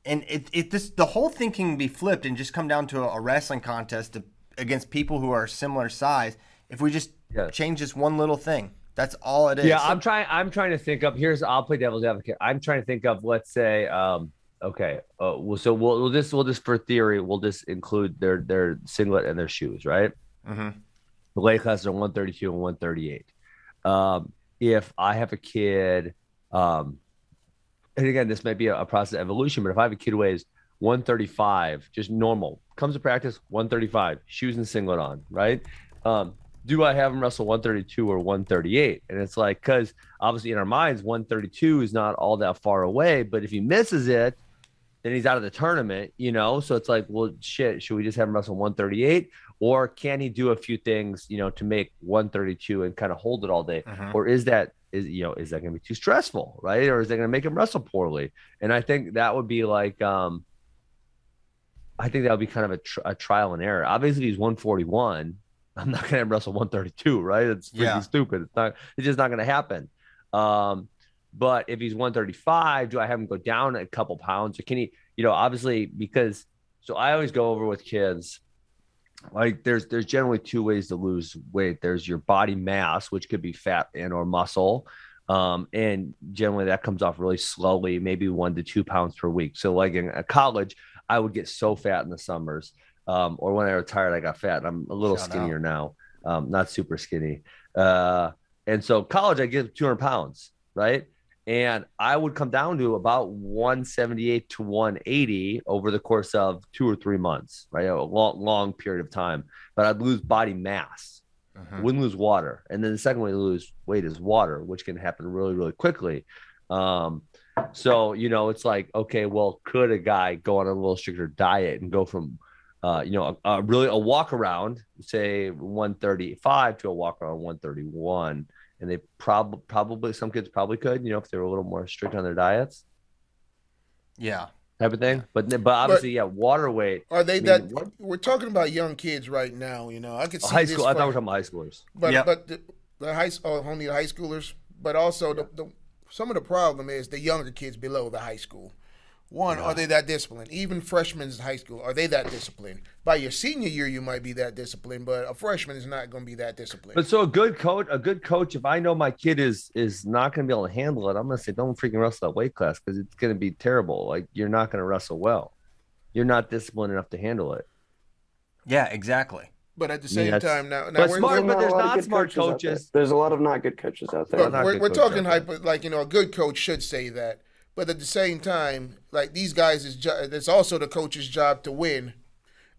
And it, it this the whole thing can be flipped and just come down to a, a wrestling contest to, against people who are similar size. If we just
Yeah.
change this one little thing, that's all it is.
Yeah, I'm trying. I'm trying to think of. Here's. I'll play devil's advocate. I'm trying to think of. Let's say. Um. Okay. Uh. Well. So we'll. We'll just. We'll just for theory. We'll just include their their singlet and their shoes. Right.
Mm-hmm.
The weight classes are 132 and 138. Um. If I have a kid. Um. And again, this might be a, a process of evolution, but if I have a kid who weighs 135, just normal, comes to practice 135, shoes and singlet on, right? Um, do I have him wrestle 132 or 138? And it's like, because obviously in our minds, 132 is not all that far away. But if he misses it, then he's out of the tournament, you know? So it's like, well, shit, should we just have him wrestle 138? Or can he do a few things, you know, to make 132 and kind of hold it all day? Or is that, is, you know, is that going to be too stressful, right? Or is that going to make him wrestle poorly? And I think that would be like, um, I think that would be kind of a, tr- a trial and error. Obviously, he's 141. I'm not going to wrestle 132, right? It's freaking
Yeah.
stupid. It's not. It's just not going to happen. Um, but if he's 135, do I have him go down a couple pounds, or can he? You know, obviously because. So I always go over with kids. Like there's there's generally two ways to lose weight. There's your body mass, which could be fat and or muscle, um, and generally that comes off really slowly, maybe one to two pounds per week. So like in a college, I would get so fat in the summers, um, or when I retired, I got fat. I'm a little
Shout out.
skinnier now, um, not super skinny. Uh, and so college, I get 200 pounds, right? And I would come down to about 178 to 180 over the course of two or three months, right? A long, long period of time. But I'd lose body mass,
Mhm.
wouldn't lose water. And then the second way to lose weight is water, which can happen really, really quickly. Um, so, you know, it's like, okay, well, could a guy go on a little stricter diet and go from, uh, you know, a, a really a walk around, say 135 to a walk around 131? And they probably, probably, some kids probably could, you know, if they were a little more strict on their diets.
Yeah.
type of thing. But but obviously, yeah, water weight.
Are they
I mean,
that?
what-
We're talking about young kids right now. You know, I could see
high
this
school? I thought we were talking about high schoolers.
But
Yep.
but the, the high oh, only the high schoolers, but also the, the some of the problem is the younger kids below the high school. One, are they that disciplined? Even freshmen in high school, are they that disciplined? By your senior year, you might be that disciplined, but a freshman is not going to be that disciplined.
But so a good coach, a good coach, if I know my kid is is not going to be able to handle it, I'm going to say don't freaking wrestle that weight class because it's going to be terrible. Like you're not going to wrestle well. You're not disciplined enough to handle it.
Yeah, exactly.
But at the same
that's-
time, now, now
but
we're,
smart-
we're-
but there's
a lot of
not
good
smart
out there.
coaches.
There's a lot of not good coaches out there.
But we're, we're talking hyper, like you know, a good coach should say that. But at the same time, like these guys is, jo- it's also the coach's job to win,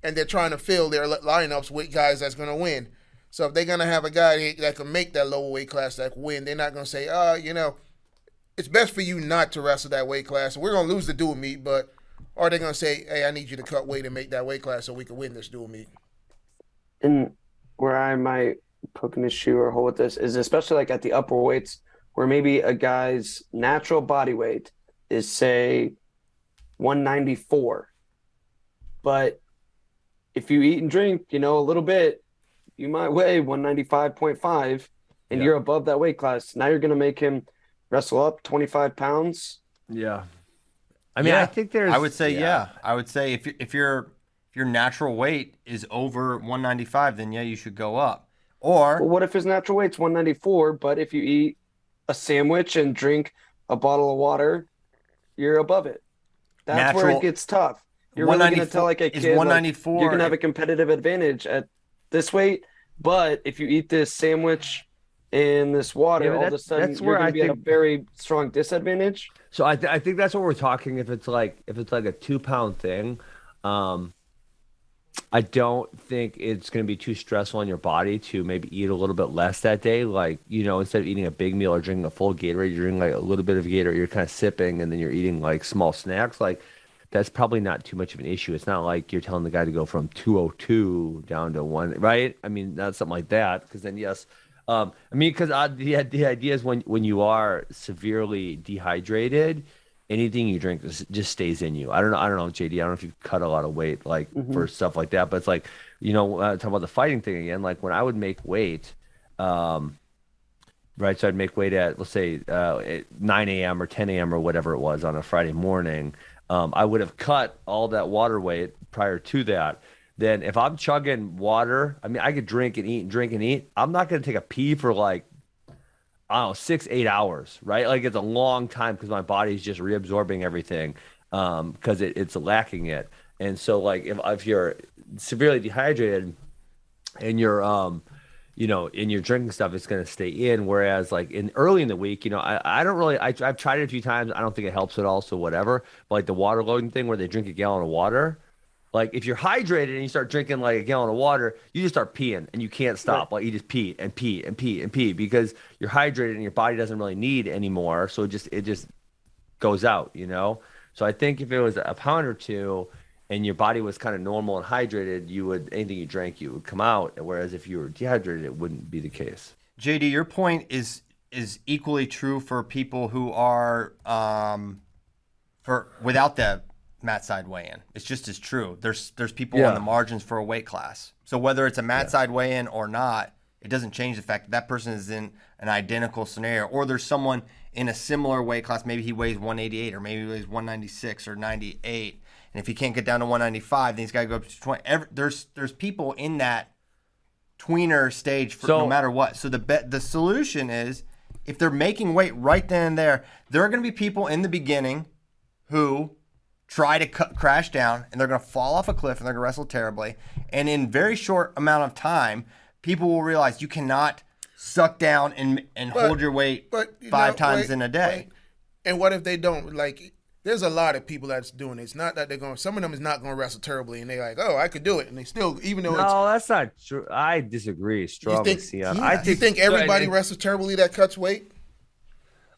and they're trying to fill their lineups with guys that's to win. So if they're to have a guy that- can make that lower weight class that win, they're not to say, uh, you know, it's best for you not to wrestle that weight class. We're to lose the dual meet, but are they to say, hey, I need you to cut weight and make that weight class so we can win this dual meet?
and where I might poke an issue or hole with this is especially like at the upper weights where maybe a guy's natural body weight is say 194 but if you eat and drink you know a little bit you might weigh 195.5 and
Yeah.
you're above that weight class now you're going to make him wrestle up 25 pounds
Yeah. I mean,
Yeah.
I think there's.
I would say yeah. I would say if you- if your if your natural weight is over 195, then yeah, you should go up. Or
Well, what if his natural weight's 194, but if you eat a sandwich and drink a bottle of water, you're above it? That's where it gets tough. You're really going to tell like a
is
kid like, you're going to have a competitive advantage at this weight, but if you eat this sandwich and this water,
Yeah, but
all of a sudden
that's
you're
where
going
I
to be at a
think-
very strong disadvantage.
So I, th- I think that's what we're talking. If it's like if it's like a two pound thing, um, I don't think it's going to be too stressful on your body to maybe eat a little bit less that day. Like you know, instead of eating a big meal or drinking a full Gatorade, you're drinking like a little bit of Gatorade. You're kind of sipping, and then you're eating like small snacks. Like that's probably not too much of an issue. It's not like you're telling the guy to go from 202 down to one, right? I mean, not something like that. Because then yes. Um, I mean, because the the idea is when when you are severely dehydrated, anything you drink just, just stays in you. I don't know. I don't know, JD. I don't know if you've cut a lot of weight like for stuff like that, but it's like you know, uh, talking about the fighting thing again. Like when I would make weight, um, right? So I'd make weight at let's say uh, at 9 a.m. or 10 a.m. or whatever it was on a Friday morning. Um, I would have cut all that water weight prior to that. Then if I'm chugging water, I mean I could drink and eat and drink and eat. I'm not gonna take a pee for like I don't know, six, eight hours, right? Like it's a long time because my body's just reabsorbing everything because it, it's lacking it. And so, like, if, if you're severely dehydrated and you're, um, you know, in your drinking stuff, it's going to stay in. Whereas, like, in early in the week, you know, I, I don't really, I, I've tried it a few times. I don't think it helps at all. So, whatever. But like the water loading thing where they drink a gallon of water, like if you're hydrated and you start drinking like a gallon of water, you just start peeing and you can't stop. Like you just pee and pee and pee and pee because you're hydrated and your body doesn't really need anymore. So it just it just goes out, you know. So I think if it was a pound or two and your body was kind of normal and hydrated, you would anything you drank you would come out. Whereas if you were dehydrated, it wouldn't be the case.
JD, your point is is equally true for people who are um, for without the mat side weigh in. It's just as true. There's there's people
Yeah.
on the margins for a weight class. So whether it's a mat side weigh in or not, it doesn't change the fact that that person is in an identical scenario. Or there's someone in a similar weight class. Maybe he weighs 188 or maybe he weighs 196 or 98. And if he can't get down to 195, then he's got to go up to 20. Every, there's there's people in that tweener stage for no matter what. So the be- the solution is if they're making weight right then and there, there are going to be people in the beginning who try to cu- crash down and they're going to fall off a cliff and they're going to wrestle terribly. And in very short amount of time, people will realize you cannot suck down and and
But-
hold your weight
But you
five
know,
times
wait,
in a day.
wait. And what if they don't like? There's a lot of people that's doing it. It's not that they're going. Some of them is not going to wrestle terribly, and they're like, "Oh, I could do it," and they still, even though it's.
No, that's not true. I disagree
You
strongly.
think, yeah,
I
you
think
think everybody
so,
wrestles terribly that cuts weight?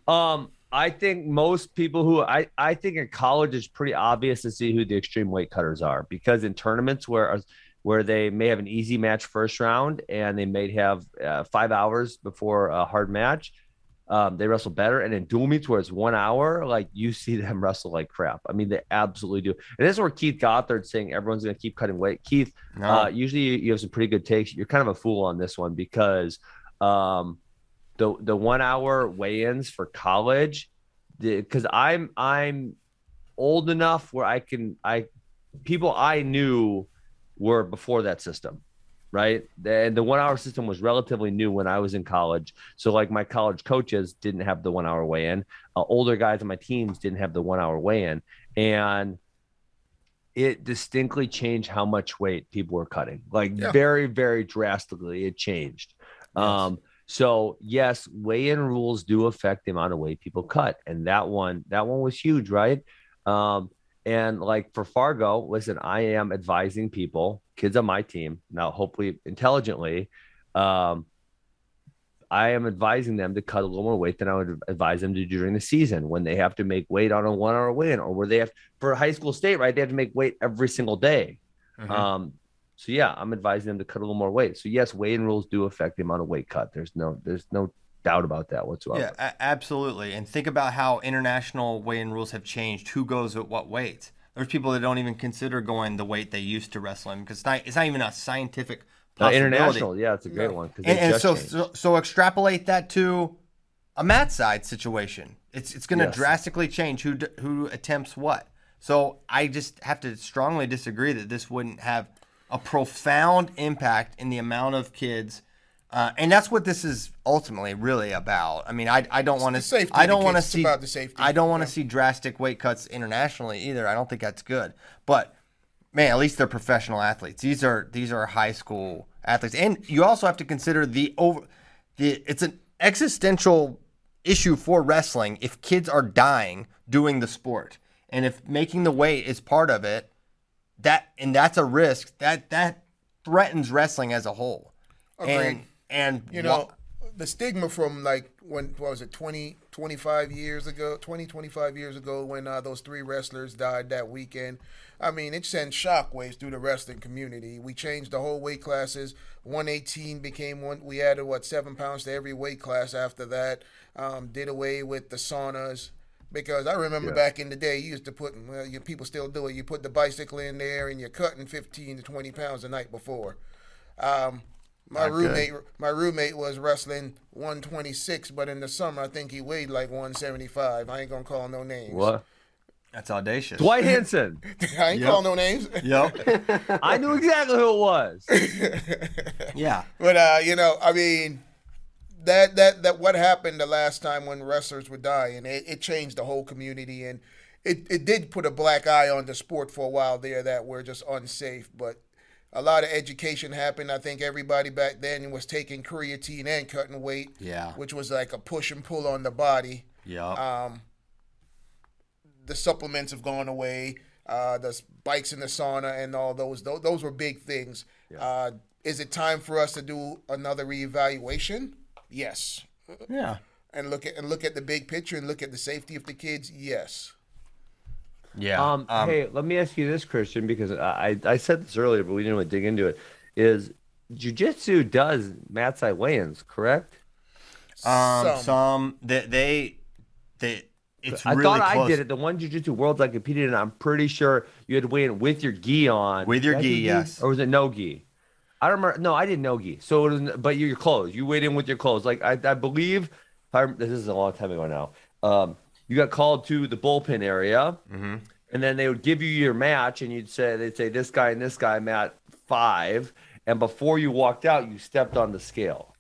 Um, I think most people who I, I think in college it's pretty obvious to see who the extreme weight cutters are because in tournaments where where they may have an easy match first round and they may have uh, five hours before a hard match, um, they wrestle better. And in dual meets where it's one hour, like you see them wrestle like crap. I mean, they absolutely do. And this is where Keith Gothard saying everyone's going to keep cutting weight. Keith,
No.
uh, usually you, you have some pretty good takes. You're kind of a fool on this one because um, the the one hour weigh-ins for college, because I'm I'm old enough where I can I people I knew were before that system right? And the one hour system was relatively new when I was in college. So, like, my college coaches didn't have the one hour weigh in, uh, older guys on my teams didn't have the one hour weigh in. And it distinctly changed how much weight people were cutting, like,
Yeah.
very, very drastically. It changed. Um, so yes, weigh-in rules do affect the amount of weight people cut, and that one, that one was huge, right? Um, and like for Fargo, listen, I am advising people, kids on my team, now hopefully intelligently. Um, I am advising them to cut a little more weight than I would advise them to do during the season when they have to make weight on a one hour weigh-in or where they have for high school state, right? They have to make weight every single day.
Mhm.
Um, so yeah, I'm advising them to cut a little more weight. So yes, weight and rules do affect the amount of weight cut. There's no there's no doubt about that whatsoever.
Yeah, a- absolutely. And think about how international weigh-in rules have changed. Who goes at what weight? There's people that don't even consider going the weight they used to wrestle in because it's not, it's not even a scientific
Uh, international, yeah, it's a great one. 'cause they
And, and so, so so extrapolate that to a mat side situation. It's it's going to
Yes.
drastically change who d- who attempts what. So I just have to strongly disagree that this wouldn't have a profound impact in the amount of kids. Uh, and that's what this is ultimately really about. I mean, I, I don't want to I don't want to see
about the safety.
I don't want to
Yeah.
see drastic weight cuts internationally either. I don't think that's good. But man, at least they're professional athletes. These are these are high school athletes, and you also have to consider the over the. It's an existential issue for wrestling if kids are dying doing the sport, and if making the weight is part of it, that and that's a risk that that threatens wrestling as a whole.
Agreed.
And and
you know the stigma from like when what was it 20 25 years ago 20 25 years ago when uh, those three wrestlers died that weekend? I mean it sent shockwaves through the wrestling community. We changed the whole weight classes. 118 became one we added what seven pounds to every weight class after that. Um, did away with the saunas because I remember back in the day, you used to put, well, you, people still do it. You put the bicycle in there, and you're cutting 15 to 20 pounds the night before. Um, my roommate, my roommate was wrestling 126, but in the summer, I think he weighed like 175. I ain't gonna call no names.
what?
that's audacious.
Dwight Henson.
I ain't
Yep.
call no names.
Yep.
I knew exactly who it was.
yeah.
But uh, you know, I mean, that that that what happened the last time when wrestlers were dying, it, it changed the whole community, and it it did put a black eye on the sport for a while there that were just unsafe. But a lot of education happened. I think everybody back then was taking creatine and cutting weight,
Yeah.
which was like a push and pull on the body.
Yep.
Um, the supplements have gone away. Uh, the bikes in the sauna and all those those, those were big things. Uh, is it time for us to do another reevaluation? Yes.
yeah.
And look at and look at the big picture and look at the safety of the kids. Yes.
Yeah.
Um, hey, let me ask you this, Christian, because I, I said this earlier, but we didn't really dig into it. Is jujitsu does matsai side weigh-ins, correct?
Um,
Some.
some, they, they, they it's
I
really
thought
close.
I did it. The one jujitsu worlds I competed in, I'm pretty sure you had to weigh in with your gi on.
With your
Did
gi, yes.
Or was it no gi? I don't remember. No, I didn't no gi. So it was, but your clothes. You weighed in with your clothes. Like I, I believe. if I this is a long time ago now. Um, you got called to the bullpen area,
Mm-hmm.
and then they would give you your match, and you'd say they'd say this guy and this guy mat five, and before you walked out, you stepped on the scale.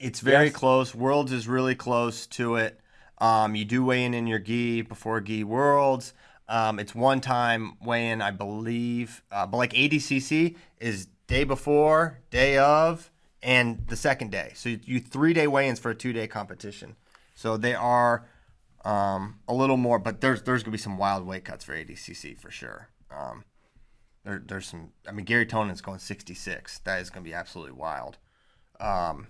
It's very
Yes.
close. Worlds is really close to it. Um, you do weigh in in your gi before gi worlds. Um, it's one time weigh in, I believe, uh, but like ADCC is day before, day of, and the second day. So you, you three day weigh ins for a two day competition. So they are um, a little more, but there's there's gonna be some wild weight cuts for ADCC for sure. Um, there, there's some. I mean, Gary Tonon's going 66. That is gonna be absolutely wild. Um,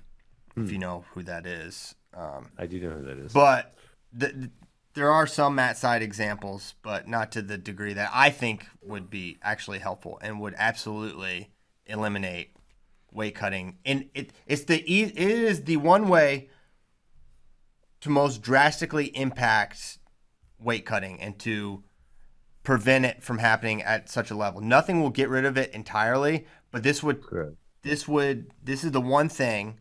if you know who that is. Um,
I do know who that is.
but th- th- there are some mat side examples, but not to the degree that I think would be actually helpful and would absolutely eliminate weight cutting. And it it's the it is the one way to most drastically impact weight cutting and to prevent it from happening at such a level. Nothing will get rid of it entirely, but this would
Correct.
this would this is the one thing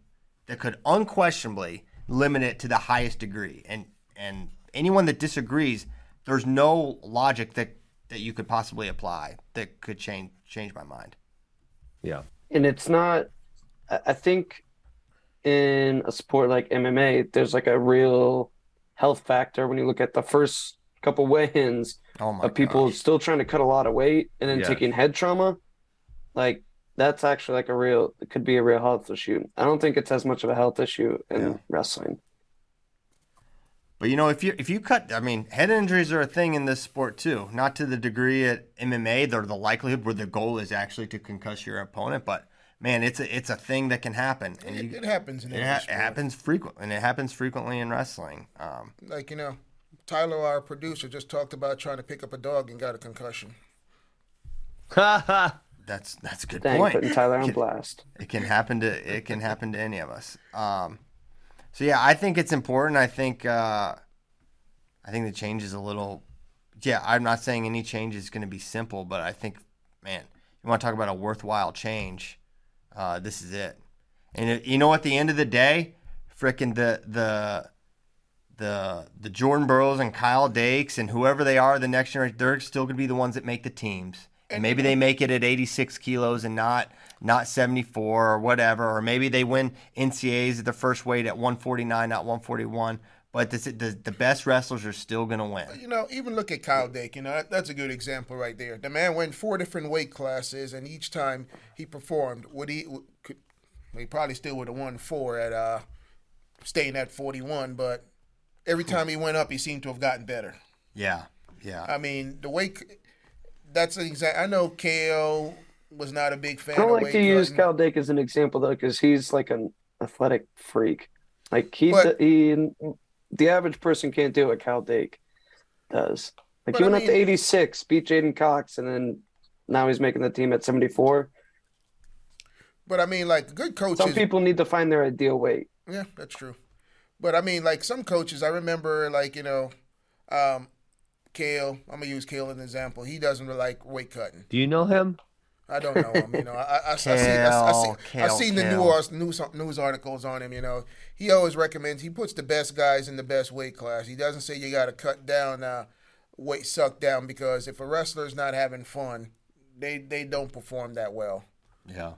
that could unquestionably limit it to the highest degree. And and anyone that disagrees, there's no logic that that you could possibly apply that could change change my mind.
Yeah.
and it's not I think in a sport like MMA, there's like a real health factor when you look at the first couple weigh-ins
Oh
of people
gosh.
still trying to cut a lot of weight and then
Yes.
taking head trauma. Like that's actually like a real it could be a real health issue. I don't think it's as much of a health issue in
Yeah.
wrestling.
But you know, if you if you cut, I mean, head injuries are a thing in this sport too. Not to the degree at MMA, they're the likelihood where the goal is actually to concuss your opponent. But man, it's a it's a thing that can happen, and
It,
you,
it happens in
it, ha- it happens frequently, and it happens frequently in wrestling. Um,
Like you know, Tyler, our producer, just talked about trying to pick up a dog and got a concussion.
that's that's a good
Dang,
point.
putting Tyler on
Can-
blast.
It can happen to it can happen to any of us. Um, so yeah, I think it's important. I think uh, I think the change is a little. Yeah, I'm not saying any change is going to be simple, but I think, man, you want to talk about a worthwhile change. Uh, this is it. And it, you know, at the end of the day, frickin' the the the the Jordan Burroughs and Kyle Dakes and whoever they are, the next generation, they're still going to be the ones that make the teams. And maybe they make it at 86 kilos and not not 74 or whatever, or maybe they win NCAAs at the first weight at 149, not 141. But this, the the best wrestlers are still going to win.
You know, even look at Kyle Dake. You know, that, that's a good example right there. The man went four different weight classes, and each time he performed, would he? Could, he probably still would have won four at uh, staying at 41. But every time he went up, he seemed to have gotten better.
Yeah, yeah.
I mean, the weight. That's an exact. I know KO was not a big fan.
I don't
of
like
weight
to use. Kyle Dake as an example though, because he's like an athletic freak. Like he,
But-
he, the average person can't do what Kyle Dake does. Like
But
he
I
went up to 86, beat J'den Cox, and then now he's making the team at 74.
But I mean, like good coaches.
Some people need to find their ideal weight.
Yeah, that's true. But I mean, like some coaches, I remember, like you know, um, Cael. I'm gonna use Cael as an example. He doesn't really like weight cutting.
Do you know him?
I don't know him. You know, I, I, I, see, I, I, see,
Cael,
I seen the
Cael.
news, news news articles on him. You know, he always recommends he puts the best guys in the best weight class. He doesn't say you got to cut down, uh, weight suck down because if a wrestler's not having fun, they they don't perform that well.
yeah.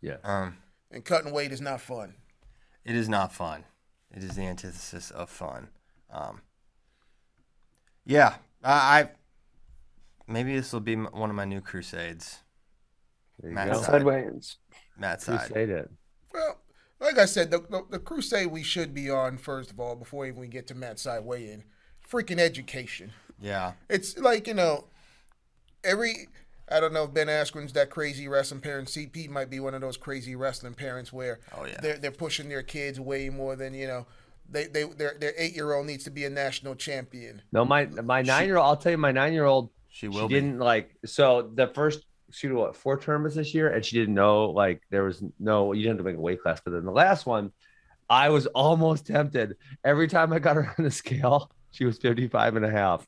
Yeah.
Um,
And cutting weight is not fun.
it is not fun. It is the antithesis of fun. Um, yeah, I, I maybe this will be one of my new crusades.
There you
Matt
go.
Side.
Outside.
mat side.
Crusade it.
Well, like I said, the, the, the crusade we should be on first of all before even we get to mat side weigh in, freaking education.
Yeah,
It's like you know, every I don't know if Ben Askren's that crazy wrestling parent. CP might be one of those crazy wrestling parents where
Oh, yeah.
they're they're pushing their kids way more than you know. They they their their eight year old needs to be a national champion.
No, my my nine year old. I'll tell you, my nine year old.
She
She
will be.
didn't like. So the first she did what four tournaments this year, and she didn't know like there was no you didn't have to make a weight class. But then the last one, I was almost tempted. Every time I got her on the scale, she was 55 and a half.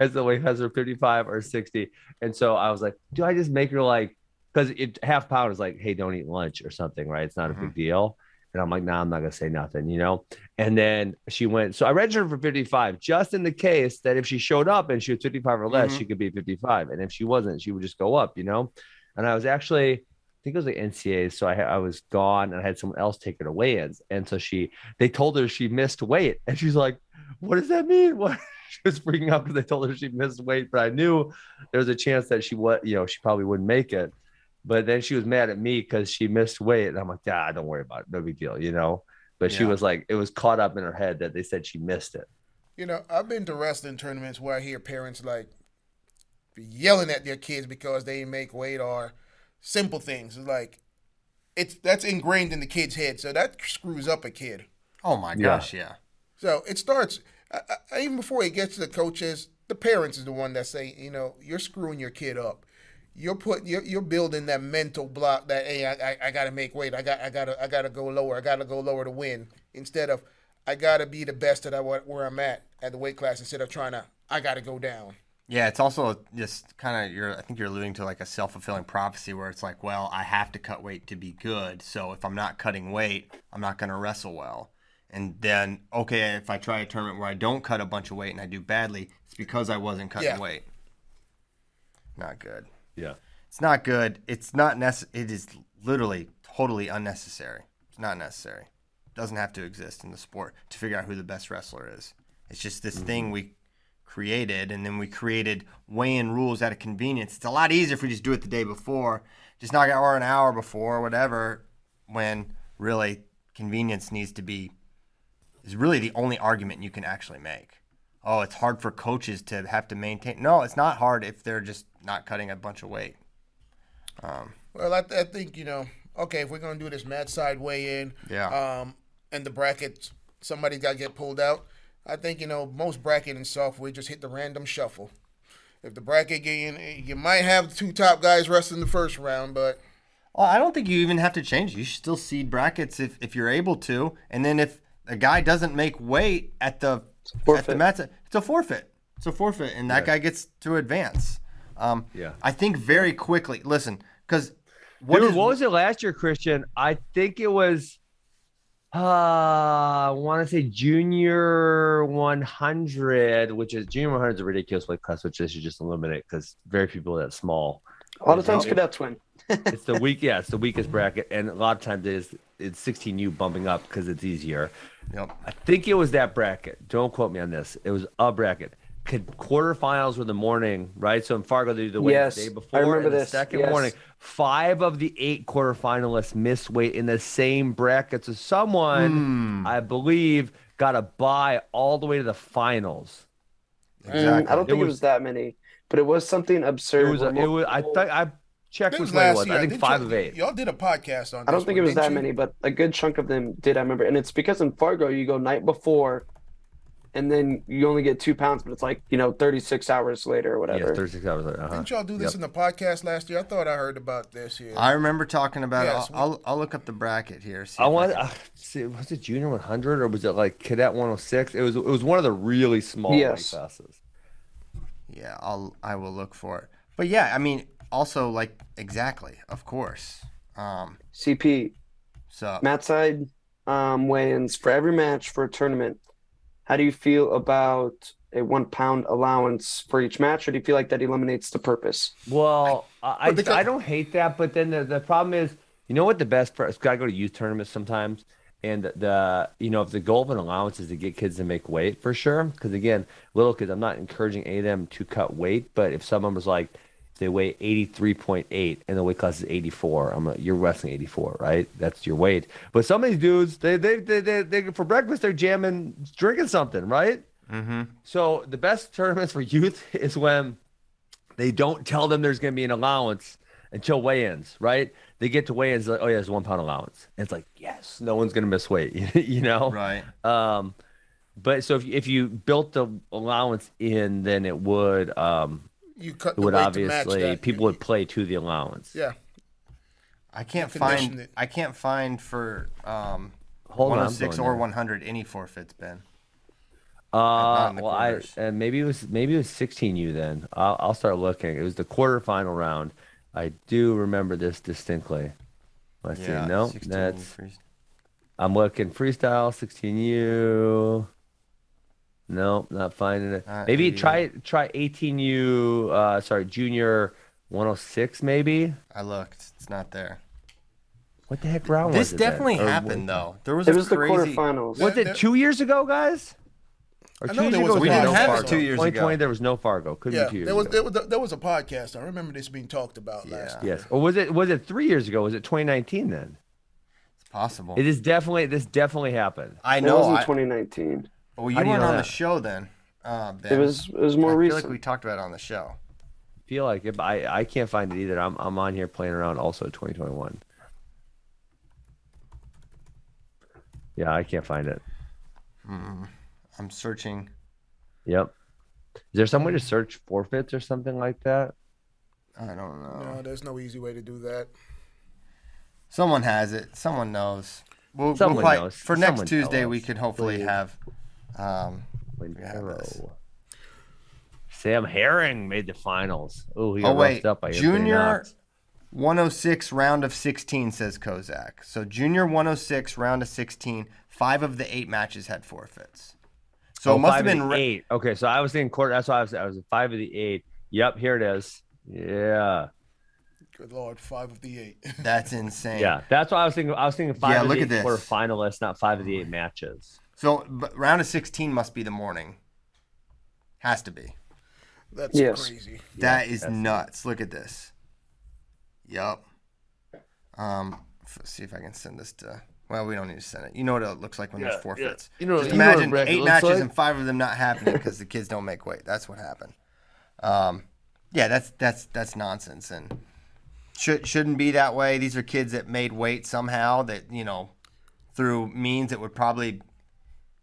As the weight class were 55 or 60. And so I was like, do I just make her like because it half pound is like, hey, don't eat lunch or something, right? It's not a big mm-hmm. deal. And I'm like, nah, I'm not gonna say nothing, you know. And then she went. So I registered for 55, just in the case that if she showed up and she was 55 or less,
Mhm.
she could be 55. And if she wasn't, she would just go up, you know. And I was actually, I think it was like NCAA. So I, I was gone and I had someone else take her to weigh-ins. And so she, they told her she missed weight, and she's like, "What does that mean?" What? She was freaking out because they told her she missed weight, but I knew there was a chance that she would, you know, she probably wouldn't make it. But then she was mad at me because she missed weight. And I'm like, ah, don't worry about it. No big deal, you know? But she was like, it was caught up in her head that they said she missed it.
You know, I've been to wrestling tournaments where I hear parents like yelling at their kids because they make weight or simple things. It's like it's that's ingrained in the kid's head, so that screws up a kid.
Oh my
Yeah.
gosh, yeah.
So it starts I, I, even before it gets to the coaches. The parents is the one that say, you know, you're screwing your kid up. You're put you're, you're building that mental block that hey, I, I, I got to make weight. I got I got to I got to go lower. I got to go lower to win. Instead of I gotta be the best at what where I'm at at the weight class instead of trying to I gotta go down.
Yeah, it's also just kind of you're. I think you're alluding to like a self fulfilling prophecy where it's like, well, I have to cut weight to be good. So if I'm not cutting weight, I'm not going to wrestle well. And then okay, if I try a tournament where I don't cut a bunch of weight and I do badly, it's because I wasn't cutting
Yeah.
weight. Not good.
Yeah.
It's not good. It's not necess- It is literally totally unnecessary. It's not necessary. It doesn't have to exist in the sport to figure out who the best wrestler is. It's just this mm-hmm. thing we created, and then we created weigh-in rules out of convenience. It's a lot easier if we just do it the day before, just knock out or an hour before, or whatever. When really convenience needs to be is really the only argument you can actually make. Oh, it's hard for coaches to have to maintain. No, it's not hard if they're just not cutting a bunch of weight. Um,
Well, I, I think you know. Okay, if we're gonna do this mat side weigh in,
Yeah.
um, and the brackets, somebody's got to get pulled out. I think you know most bracketing software just hit the random shuffle. If the bracket game, you might have two top guys wrestling the first round, but
Well, I don't think you even have to change. You should still seed brackets if, if you're able to. And then if a guy doesn't make weight at the at the
Forfeit.
mats, it's a forfeit. It's a forfeit, and that guy gets to advance. Um,
Yeah.
I think very quickly. Listen, because what
Dude,
is-
what was it last year, Christian? I think it was. Uh, I want to say junior 100, which is junior 100 is a ridiculous weight class, which they should just eliminate because very few people that small.
A lot of times cadets win.
It's the weak, yeah, it's the weakest bracket, and a lot of times it is it's 16U bumping up because it's easier.
Yep.
I think it was that bracket. Don't quote me on this. It was a bracket. Could- Quarterfinals were the morning, right? So in Fargo, they do the weight
Yes,
the day
I
before
remember
and the
this,
second
yes.
morning. Five of the eight quarterfinalists missed weight in the same bracket. So someone,
Hmm.
I believe, got a bye all the way to the finals.
exactly?
Mm, I don't think it was,
was-
that many, but it was something absurd.
It was. A, it was. I
multiple-
thought I checked
It
which
was
it
last
was.
year.
I think
Didn't
five
y'all-
of eight.
Y'all did a podcast on.
I don't
this
think
one,
it was that
you?
many, but a good chunk of them did. I remember, and it's because in Fargo you go night before, and then you only get two pounds, but it's like you know thirty six hours later or whatever.
Yeah,
whatever.
36 hours later. Uh-huh.
Didn't y'all do this
Yep.
in the podcast last year? I thought I heard about this here.
I remember talking about
Yes,
it. I'll, I'll, I'll look up the bracket here. see
I want.
can-
Uh, see, was it junior 100 or was it like cadet 106? It was. It was one of the really small
Yes.
classes.
Yeah, I'll I will look for it. But yeah, I mean, also like exactly, of course. Um,
CP
so
mat side um, weigh-ins for every match for a tournament. How do you feel about a one pound allowance for each match, or do you feel like that eliminates the purpose?
Well, I, I,
co-
I don't hate that, but then the, the problem is, you know what the best part? It's got to go to youth tournaments sometimes, and the, the you know if the goal of an allowance is to get kids to make weight for sure, because again, little kids, I'm not encouraging any of them to cut weight, but if someone was like if they weigh 83.8 and the weight class is 84, I'm like, you're wrestling 84, right? That's your weight. But some of these dudes, they they they, they, they for breakfast they're jamming, drinking something, right?
mm-hmm.
So the best tournaments for youth is when they don't tell them there's going to be an allowance until weigh-ins, right? They get to weigh-ins, like, oh yeah, it's one pound allowance. And it's like, yes, no one's going to miss weight, you know?
right.
Um, but so if, if you built the allowance in, then it would, um,
you cut
it
the
would
weight to match
obviously,
that.
people would play to the allowance.
Yeah.
I can't find
it.
I can't find for um
Hold
106
going
or
there.
100 any forfeits, Ben.
Uh,
in the
well, I
quarters.
and maybe it was maybe it was 16U then. I'll, I'll start looking. It was the quarterfinal round. I do remember this distinctly. Let's see. No,
16
that's I'm looking freestyle 16U. Nope, not finding it.
Uh,
maybe
88.
try try 18U. Uh, sorry, junior 106 maybe.
I looked. It's not there.
What the heck round
This
was it? then?
definitely
Or
happened though. There was
It
a
was the quarterfinals.
Was it two years ago, guys? Or
I
two
know
years
there
ago
was a
We didn't
no
have it
Fargo?
two years
2020
ago.
there was no Fargo. Could
Yeah,
be two years
there was,
ago.
there was there was a podcast. I remember this being talked about last year.
Yes. Or was it was it three years ago? Was it 2019 then?
It's possible.
It is definitely this definitely happened.
I know.
It
know.
wasn't
I,
2019.
Well, you
How do you
weren't
know
on the
that?
show then. Uh, ben.
It was it was more
I feel like we talked about it on the show.
feel like it, but I I can't find it either. I'm I'm on here playing around also 2021. Yeah, I can't find it.
I'm searching.
Yep. Is there some way to search forfeits or something like that?
I don't know.
No, there's no easy way to do that.
Someone has it. Someone knows. we'll, we'll
Someone
probably-
knows.
for next
Someone tell
Tuesday, we could hopefully
please.
have. Um, we have this.
Quintero. Sam Herring made the finals. Ooh, he
Oh
got
wait,
up by
junior 106 round of 16 says Kozak. So junior 106 round of 16, five of the eight matches had forfeits. So
Oh,
it must have been re-
eight. Okay, so I was thinking quarter. That's why I was. I was five of the eight. Yep, here it is. Yeah,
Good lord, five of the eight.
That's insane.
yeah. That's why I was thinking. I was thinking five
Yeah,
of
look
the
at
eight
this.
quarter finalists, not five of the eight matches.
So but round of 16 must be the morning. Has to be.
That's
Yes.
crazy.
That is nuts. Look at this. Yup. Um, f- see if I can send this to. Well, we don't need to send it. You know what it looks like when there's forfeits.
You know-
Just
you know what a
imagine
bracket
eight matches
like?
and five of them not happening because the kids don't make weight. That's what happened. Um, yeah, that's that's that's nonsense and should shouldn't be that way. These are kids that made weight somehow that you know through means that would probably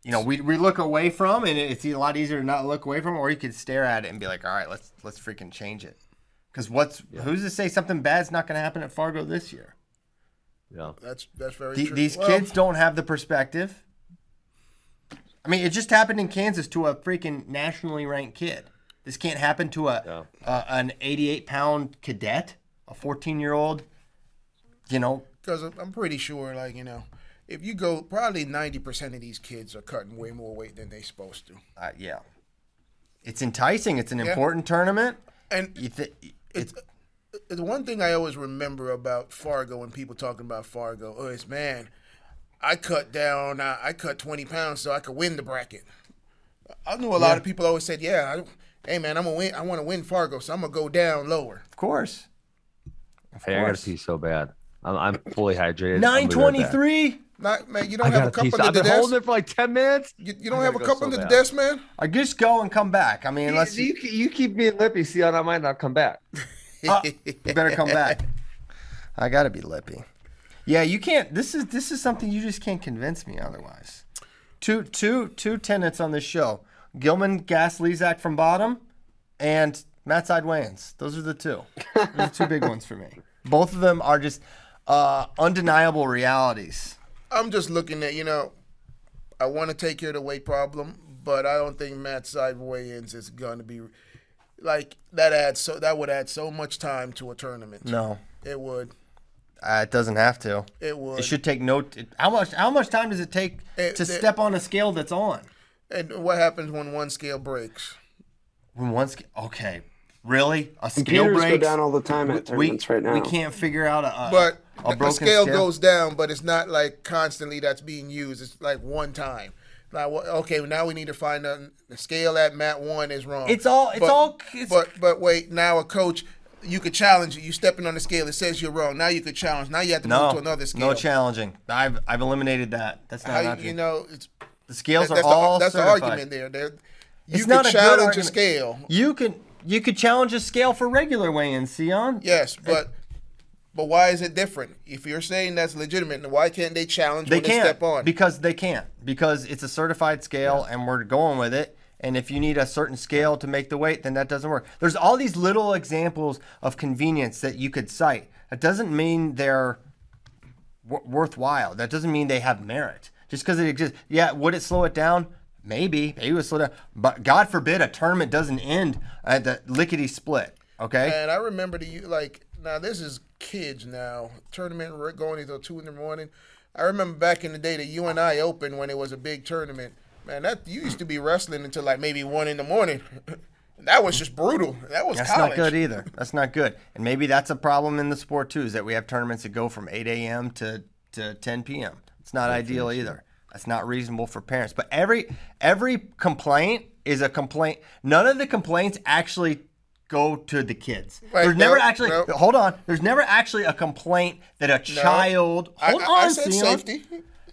you know we, we look away from and it's a lot easier to not look away from or you could stare at it and be like all right let's let's freaking change it. Because what's who's to say something bad's not going to happen at fargo this year?
Yeah.
That's that's very
The-
true.
these
Well,
kids don't have the perspective. I mean it just happened in kansas to a freaking nationally ranked kid. This can't happen to a, a an 88 pound cadet a 14 year old you know?
Because I'm pretty sure, like you know, if you go, probably ninety percent of these kids are cutting way more weight than they're supposed to.
uh, yeah it's enticing it's an
Yeah.
important tournament
And
you th-
it's the one thing I always remember about Fargo when people talking about Fargo oh, is man, I cut down, uh, I cut twenty pounds so I could win the bracket. I knew a lot of people always said, yeah, I, hey man, I'm gonna win, I want to win Fargo, so I'm gonna go down lower.
of course
Hey, I gotta pee so bad. I'm, I'm fully hydrated. I'll be right back.
923
Not man, you don't have a
got to
cup
pee.
under
So I've
the
been
desk.
holding it for like ten minutes.
You, you don't have a cup
so
under the desk, man.
I just go and come back. I mean, unless
you,
you,
you, keep being lippy. See I might not come back.
Ah, you better come back. I gotta be lippy. Yeah, you can't. This is this is something you just can't convince me otherwise. Two two two tenants on this show: Gilman Gas Lezak from bottom, and mat side weigh-ins. Those are the two. Those are the two big ones for me. Both of them are just uh, undeniable realities.
I'm just looking at, you know, I want to take care of the weight problem, but I don't think mat side weigh-ins is going to be like that. Adds so that would add so much time to a tournament.
No,
it would.
uh, it doesn't have to.
It would.
It should take no. It, how much? How much time does it take
It-
to
it-
step on a scale that's on?
And what happens when one scale breaks?
When one scale, okay, really a scale
Computers go down all the time at
we,
tournaments right now.
We can't figure out a, a
But
a
the
broken
scale, goes down, but it's not like constantly that's being used. It's like one time. Like, well, okay, now we need to find a, the scale at mat one is wrong.
It's all- it's
But-
all- it's-
but but wait, now a coach, you could challenge it. You stepping on the scale, it says you're wrong. Now you could challenge. Now you have to
No,
move to another scale.
no challenging. I've I've eliminated that. That's not,
How you, you know, it's
the scales
that-
are
that's
all
the, that's the argument there. There, you
It's
could
not a
challenge a scale.
You can you could challenge a scale for regular weigh-ins, Sion.
Yes, but but why is it different? If you're saying that's legitimate, then why can't they challenge
They
when
can't
they step on?
because they can't because it's a certified scale and we're going with it. And if you need a certain scale to make the weight, then that doesn't work. There's all these little examples of convenience that you could cite. That doesn't mean they're w- worthwhile. That doesn't mean they have merit. Just because it exists, yeah. Would it slow it down? Maybe. Maybe it would slow down. But God forbid a tournament doesn't end at the lickety split. Okay.
And I remember the you like now this is kids now tournament we're going until two in the morning. I remember back in the day that you and I opened when it was a big tournament. Man, that you used to be wrestling until like maybe one in the morning. that was just brutal. That was
That's
college.
not good either. That's not good. And maybe that's a problem in the sport too, is that we have tournaments that go from 8 a.m. to, to 10 p.m. It's not ideal either. That's not reasonable for parents. But every every complaint is a complaint. None of the complaints actually go to the kids.
Right,
There's never
no,
actually
no.
hold on. There's never actually a complaint that a child.
I-
Hold
I-
on,
I said safety.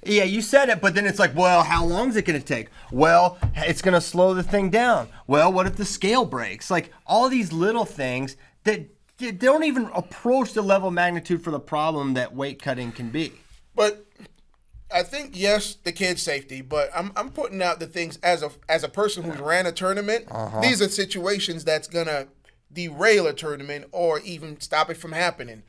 Yeah, you said it, but then it's like, well, how long is it going to take? Well, it's going to slow the thing down. Well, what if the scale breaks? Like all these little things that they don't even approach the level of magnitude for the problem that weight cutting can be.
But I think yes, the kids' safety. But I'm I'm putting out the things as a as a person who's ran a tournament.
Uh-huh.
These are situations that's gonna derail a tournament or even stop it from happening.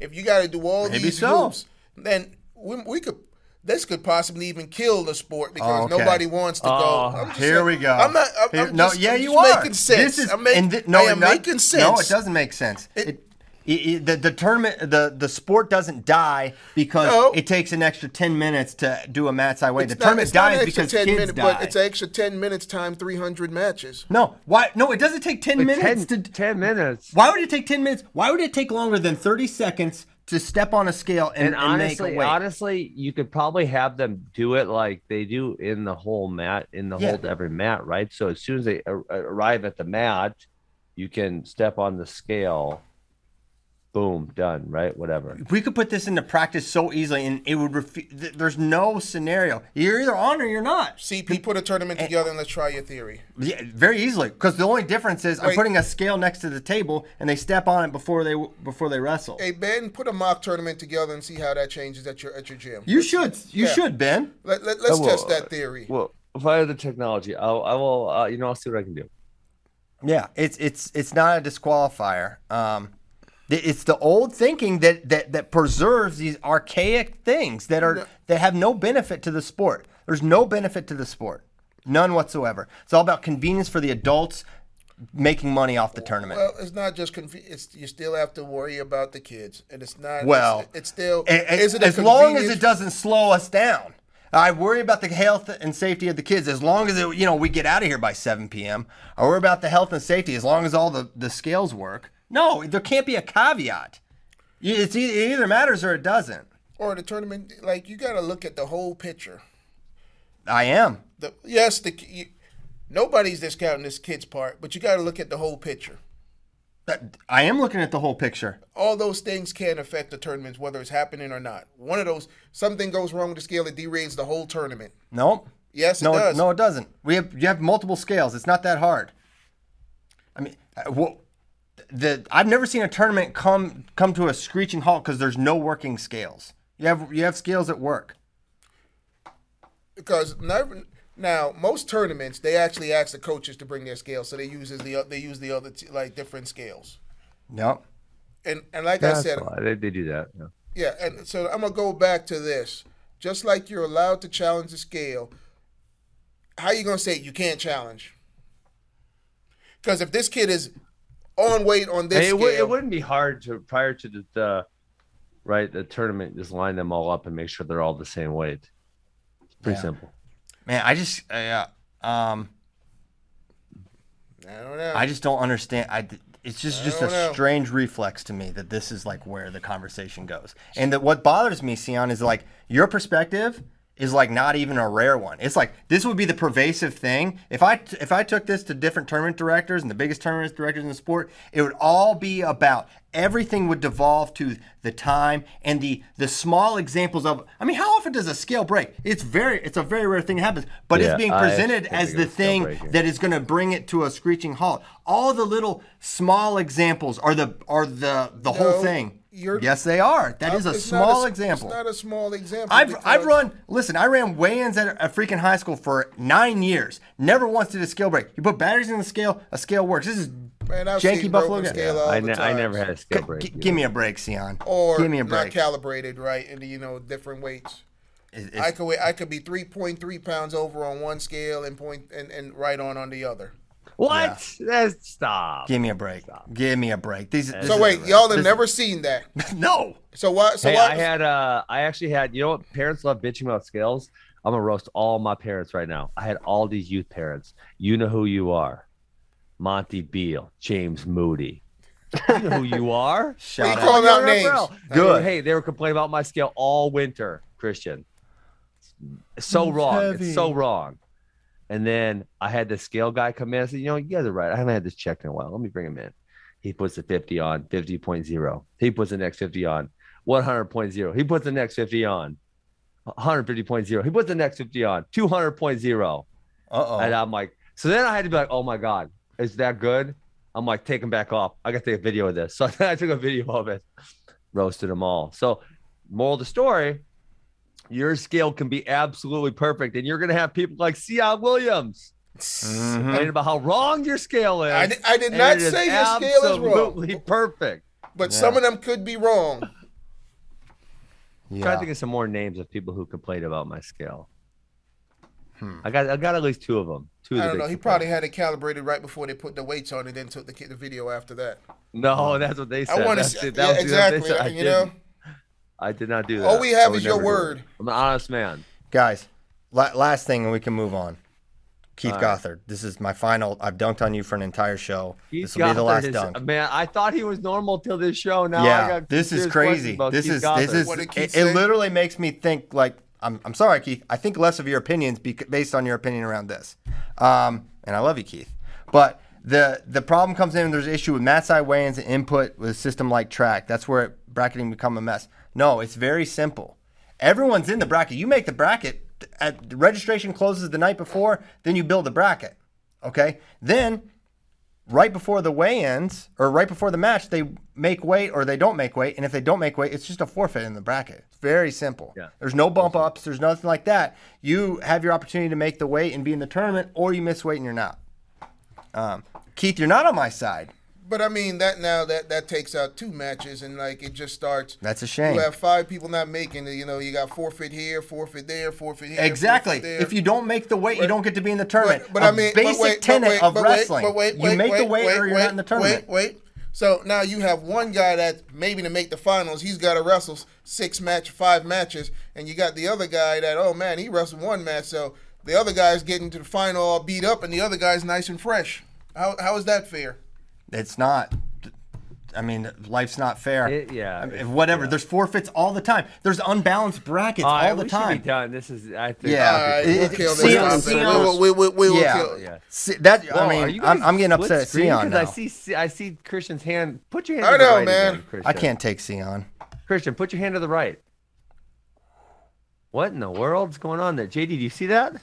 If you got to do all
Maybe
these
so.
hoops, then we, we could. this could possibly even kill the sport because
Oh, okay.
nobody wants to
Oh,
go. Just
Here
saying-
we go.
I'm not. I'm,
Here-
I'm
no, yeah,
I'm
you
just
are.
making sense.
This is
I'm make-
no,
I am
not,
making sense.
No, it doesn't make sense.
It,
it- the, the tournament, the, the sport doesn't die because
No.
it takes an extra ten minutes to do a mat side weigh.
It's
The
not-
tournament dies because
10
kids
minutes,
die.
But it's an extra ten minutes time three hundred matches.
no, why? No, it doesn't take ten
Like
minutes
10,
to.
10 minutes.
Why would it take ten minutes? Why would it take longer than thirty seconds to step on a scale and,
And
and make
honestly,
a weight?
honestly, you could probably have them do it like they do in the whole mat, in the
Yeah.
whole every mat, right? So as soon as they ar- arrive at the mat, you can step on the scale. Boom, done, right? Whatever.
we could put this into practice so easily, and it would. Refu- th- there's no scenario. You're either on or you're not.
CP, put a tournament together and let's try your theory.
Yeah, very easily. Because the only difference is I'm putting a scale next to the table, and they step on it before they before they wrestle.
Hey Ben, put a mock tournament together and see how that changes at your at your gym.
You should. You
Yeah.
should, Ben.
Let, let, us
I will,
test that theory.
Well, if I have the technology, I'll, I will. Uh, you know, I'll see what I can do.
Yeah, it's it's it's not a disqualifier. Um, th- it's the old thinking that that that preserves these archaic things that are that have no benefit to the sport. There's no benefit to the sport, none whatsoever. It's all about convenience for the adults making money off the tournament.
Well, it's not just conf- it's you still have to worry about the kids, and it's not.
Well,
it's, it's still. It
as long as it doesn't slow us down. I worry about the health and safety of the kids. As long as it, you know we get out of here by 7 p.m. I worry about the health and safety. As long as all the, the scales work. No, there can't be a caveat. It's it either matters or it doesn't.
or the tournament, like you got to look at the whole picture.
I am.
The yes, the you, nobody's discounting this kid's part, but you got to look at the whole picture.
I am looking at the whole picture.
All those things can affect the tournaments, whether it's happening or not. One of those, something goes wrong with the scale, it derails the whole tournament.
Nope.
Yes, it
no,
does.
no, it doesn't. We have you have multiple scales. It's not that hard. I mean, uh, well, the I've never seen a tournament come come to a screeching halt because there's no working scales. You have you have scales at work.
because never, now most tournaments they actually ask the coaches to bring their scales, so they uses the they use the other t- like different scales.
Yep.
And and like I said.
They, they do that. Yeah.
yeah, and so I'm gonna go back to this. Just like you're allowed to challenge the scale, how you gonna say you can't challenge? Because if this kid is on weight on this
it,
scale,
would, it wouldn't be hard to prior to the, the right the tournament just line them all up and make sure they're all the same weight. It's pretty
Yeah.
simple.
Man, I just uh, um
I don't know.
I just don't understand. I it's just just a
know.
strange reflex to me that this is like where the conversation goes. And that what bothers me, Sion, is like your perspective is like not even a rare one. It's like this would be the pervasive thing. If I if I took this to different tournament directors and the biggest tournament directors in the sport, it would all be about everything would devolve to the time and the the small examples of I mean, how often does a scale break? It's very it's a very rare thing that happens, but
Yeah,
it's being presented as the
of a scale
thing that is going to bring it to a screeching halt. All the little small examples are the are the the whole thing.
You're-
yes, they are. That is a
It's not
small
s-
example.
It's not a small example.
I've I've run. Listen, I ran weigh-ins at a freaking high school for nine years. Never once did a scale break. You put batteries in the scale, a scale works. This is
Man, I've
janky
seen
Buffalo.
broken
guy.
scale all
I,
the
ne- I never had a scale break.
g-
either.
give me a break, Sion.
or
give me a
not calibrated right and you know different weights.
It's-
I could weigh, I could be three point three pounds over on one scale and point and, and right on on the other.
What? That's stop.
give me a break. Give me a break. These. this
So wait, y'all have
this-
never seen that.
no.
So what? So what?
hey,
why?
I had uh I actually had you know what parents love bitching about scales. I'm gonna roast all my parents right now. I had all these youth parents. You know who you are. Monty Beal, James Moody. You know who you are.
Shout out.
calling out names?
Good.
Hey, they were complaining about my scale all winter, Christian. So
It's
wrong.
heavy.
It's so wrong. And then I had the scale guy come in. I said, you know, you guys are right. I haven't had this checked in a while. Let me bring him in. He puts the 50 on, 50.0. He puts the next 50 on, 100.0. He puts the next 50 on, 150.0. He puts the next 50 on, 200.0.
Uh-oh.
And. I'm like, so then I had to be like, oh my God, is that good? I'm like, take him back off. I got to take a video of this. So I took a video of it, roasted them all. So, moral of the story, your scale can be absolutely perfect. And you're going to have people like Sion Williams
Mm-hmm.
complaining about how wrong your scale is.
I di- I did not say your scale is wrong.
Absolutely perfect.
but some of them could be wrong.
I'm trying to think of some more names of people who complained about my scale. I got I got at least two of them. Two of
I
the
don't
big
know. He probably had it calibrated right before they put the weights on, and then took the, the video after that.
No, that's what they said.
I want to
That's
see.
it.
Yeah,
That was-
exactly. you know.
Didn't. I did not do that.
All we have is your word.
I'm an honest man.
Guys, la- last thing, and we can move on. Keith
All right.
Gothard. This is my final. I've dunked on you for an entire show.
Keith
this will be the last
is-
dunk.
Man, I thought he was normal till this show. Now I
yeah,
got
this is crazy. This
Keith
is
Gothard.
this is.
What did
It,
Keith
it literally makes me think like I'm. I'm sorry, Keith. I think less of your opinions bec- based on your opinion around this. Um, and I love you, Keith. But the the problem comes in. There's an issue with mat side weigh-ins and input with a system like track. That's where bracketing become a mess. No, it's very simple. Everyone's in the bracket. You make the bracket. At the registration closes the night before. Then you build the bracket. Okay. Then right before the weigh-ins or right before the match, they make weight or they don't make weight. And if they don't make weight, it's just a forfeit in the bracket. It's very simple.
Yeah.
There's no bump ups. There's nothing like that. You have your opportunity to make the weight and be in the tournament, or you miss weight and you're not. Um, Keith, you're not on my side.
But I mean that now that that takes out two matches and like it just starts.
That's a shame.
You have five people not making it. You know, you got forfeit here, forfeit there, forfeit here.
Exactly.
forfeit there.
If you don't make the weight, you don't get to be in the tournament.
But, but I mean, but
basic
wait, but
tenet
wait,
of
but wait,
wrestling.
but wait,
you
wait,
make the weight,
wait,
or you're
wait,
not in the tournament.
Wait, wait. So now you have one guy that maybe to make the finals, he's got to wrestle six match, five matches, and you got the other guy that oh man, he wrestled one match, so the other guy's getting to the final all beat up, and the other guy's nice and fresh. How how is that fair?
It's not. I mean, life's not fair.
It- yeah,
I mean,
it's-
whatever. There's forfeits all the time. There's unbalanced brackets oh,
All right,
all the
we
time.
Should be done. This is. I think.
Yeah.
All right,
It-
we'll
it-
kill this. We will- we will- we will
yeah.
Yeah.
See, that
Whoa,
I mean, I'm, I'm getting upset at
screen?
Sion
'Cause
now.
I see. I see Christian's hand. Put your hand.
I
to the
know,
right
man.
Again, Christian.
I can't take Sion.
Christian, put your hand to the right. What in the world's going on there, JD? Do you see that?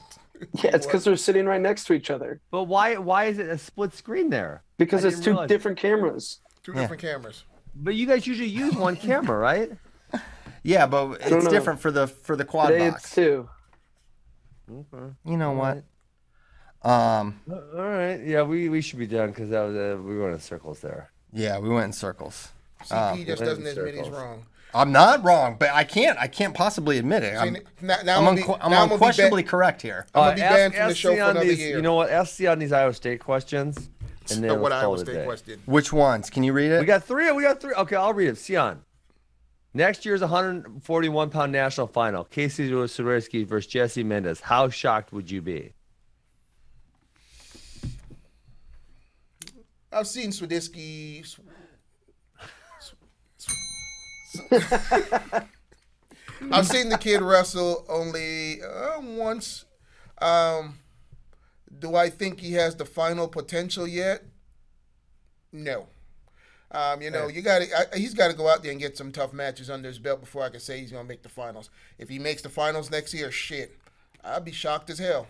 Yeah, it's because they're sitting right next to each other.
But why? Why is it a split screen there?
Because
I
it's two
realize.
different cameras.
Two
Yeah.
different cameras.
But you guys usually use one camera, right?
Yeah, but it's different for the for the quad
Today
box.
it's two.
You know what? Um,
Uh, All right. Yeah, we, we should be done because that was uh, we were in circles there.
yeah, we went in circles.
CP just doesn't admit he's wrong.
I'm not wrong, but I can't. I can't possibly admit it. I'm,
See, now, now
I'm,
I'm,
unque-
gonna be,
I'm
now I'm gonna be
unquestionably correct here.
I'm gonna be
Uh,
banned
ask-
from the show for another
these-
year.
You know what? Ask Sion these Iowa State questions, and then
what
let's call
Iowa
it a
State
day.
question.
Which ones? Can you read it?
We got three. We got three. Okay, I'll read it. Sion. Next year's 141 pound national final. Casey Swiderski versus Jesse Mendez. How shocked would you be?
I've seen Swiderski. I've seen the kid wrestle only uh, once. Um, do I think he has the final potential yet? No. Um, you know, you got to. He's got to go out there and get some tough matches under his belt before I can say he's gonna make the finals. If he makes the finals next year, shit, I'd be shocked as hell.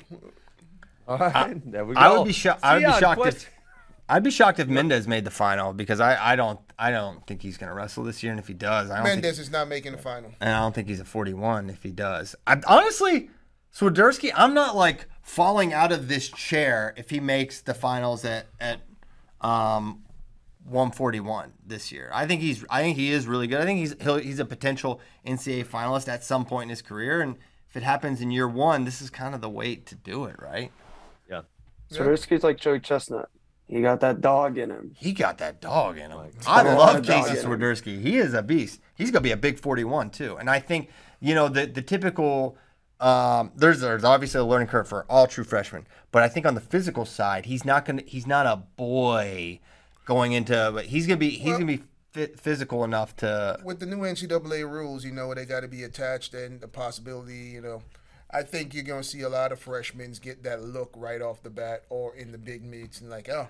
All right, there we go.
I would be shocked. I would be
Sion,
shocked
quest-
if I'd be shocked if Mendez made the final because I, I don't I don't think he's gonna wrestle this year, and if he does, I don't think,
Mendez is not making the final.
and I don't think he's a 41 if he does. I, honestly, Swiderski, I'm not like falling out of this chair if he makes the finals at at um 141 this year. I think he's I think he is really good. I think he's he'll, he's a potential NCAA finalist at some point in his career, and if it happens in year one, this is kind of the weight to do it, right?
Yeah.
Swiderski's like Joey Chestnut. He got that dog in him.
He got that dog in him. I
a lot
love
of dog
Casey
in.
Swiderski. He is a beast. He's gonna be a big 41 too. And I think you know the the typical. Um, there's there's obviously a learning curve for all true freshmen, but I think on the physical side, he's not gonna he's not a boy going into. But he's gonna be he's gonna be fit, physical enough to.
with the new NCAA rules, you know, they got to be attached and the possibility, you know, I think you're going to see a lot of freshmen get that look right off the bat or in the big meets and like, oh,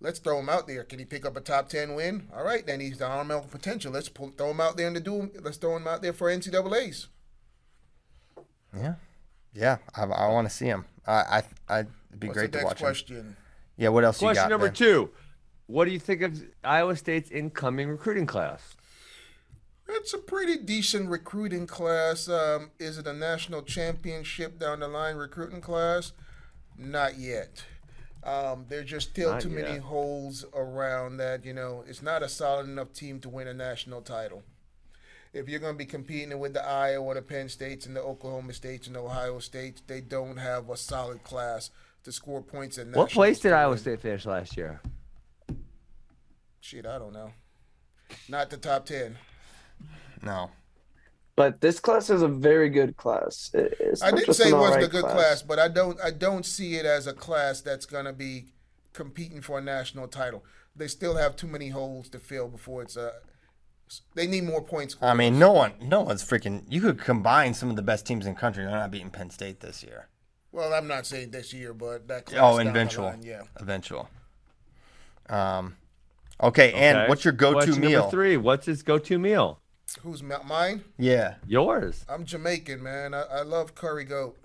let's throw him out there. Can he pick up a top 10 win? All right, then he's the Armel potential. Let's pull, throw him out there and to do let's throw him out there for NCAAs.
Yeah, yeah. I, I want to see him. I I I'd be
What's
great
the
to
next
watch him.
question?
Yeah. What else you
Question
got?
number
Ben?
two. What do you think of Iowa State's incoming recruiting class?
It's a pretty decent recruiting class. Um, is it a national championship down the line recruiting class? Not yet. Um, there's just still
Not
too many holes around that. You know, it's not a solid enough team to win a national title. if you're going to be competing with the Iowa, the Penn States, and the Oklahoma States and the Ohio States, they don't have a solid class to score points at.
What place did
to
Iowa. State finish last year?
Shit, I don't know. Not the top ten.
No.
But this class is a very good class. It- It's
I didn't say it wasn't a good class. but I don't I don't see it as a class that's gonna be competing for a national title. They still have too many holes to fill before it's a. They need more points.
I mean, no one, no one's freaking. You could combine some of the best teams in the country. They're not beating Penn State this year.
Well, I'm not saying this year, but that. Class
Oh,
down the
eventual,
line, yeah.
eventual. Um, okay, and what's your go-to
Question
meal?
Number three. What's his go-to meal?
Who's ma- mine?
Yeah,
Yours.
I'm Jamaican, man. I, I love curry goat.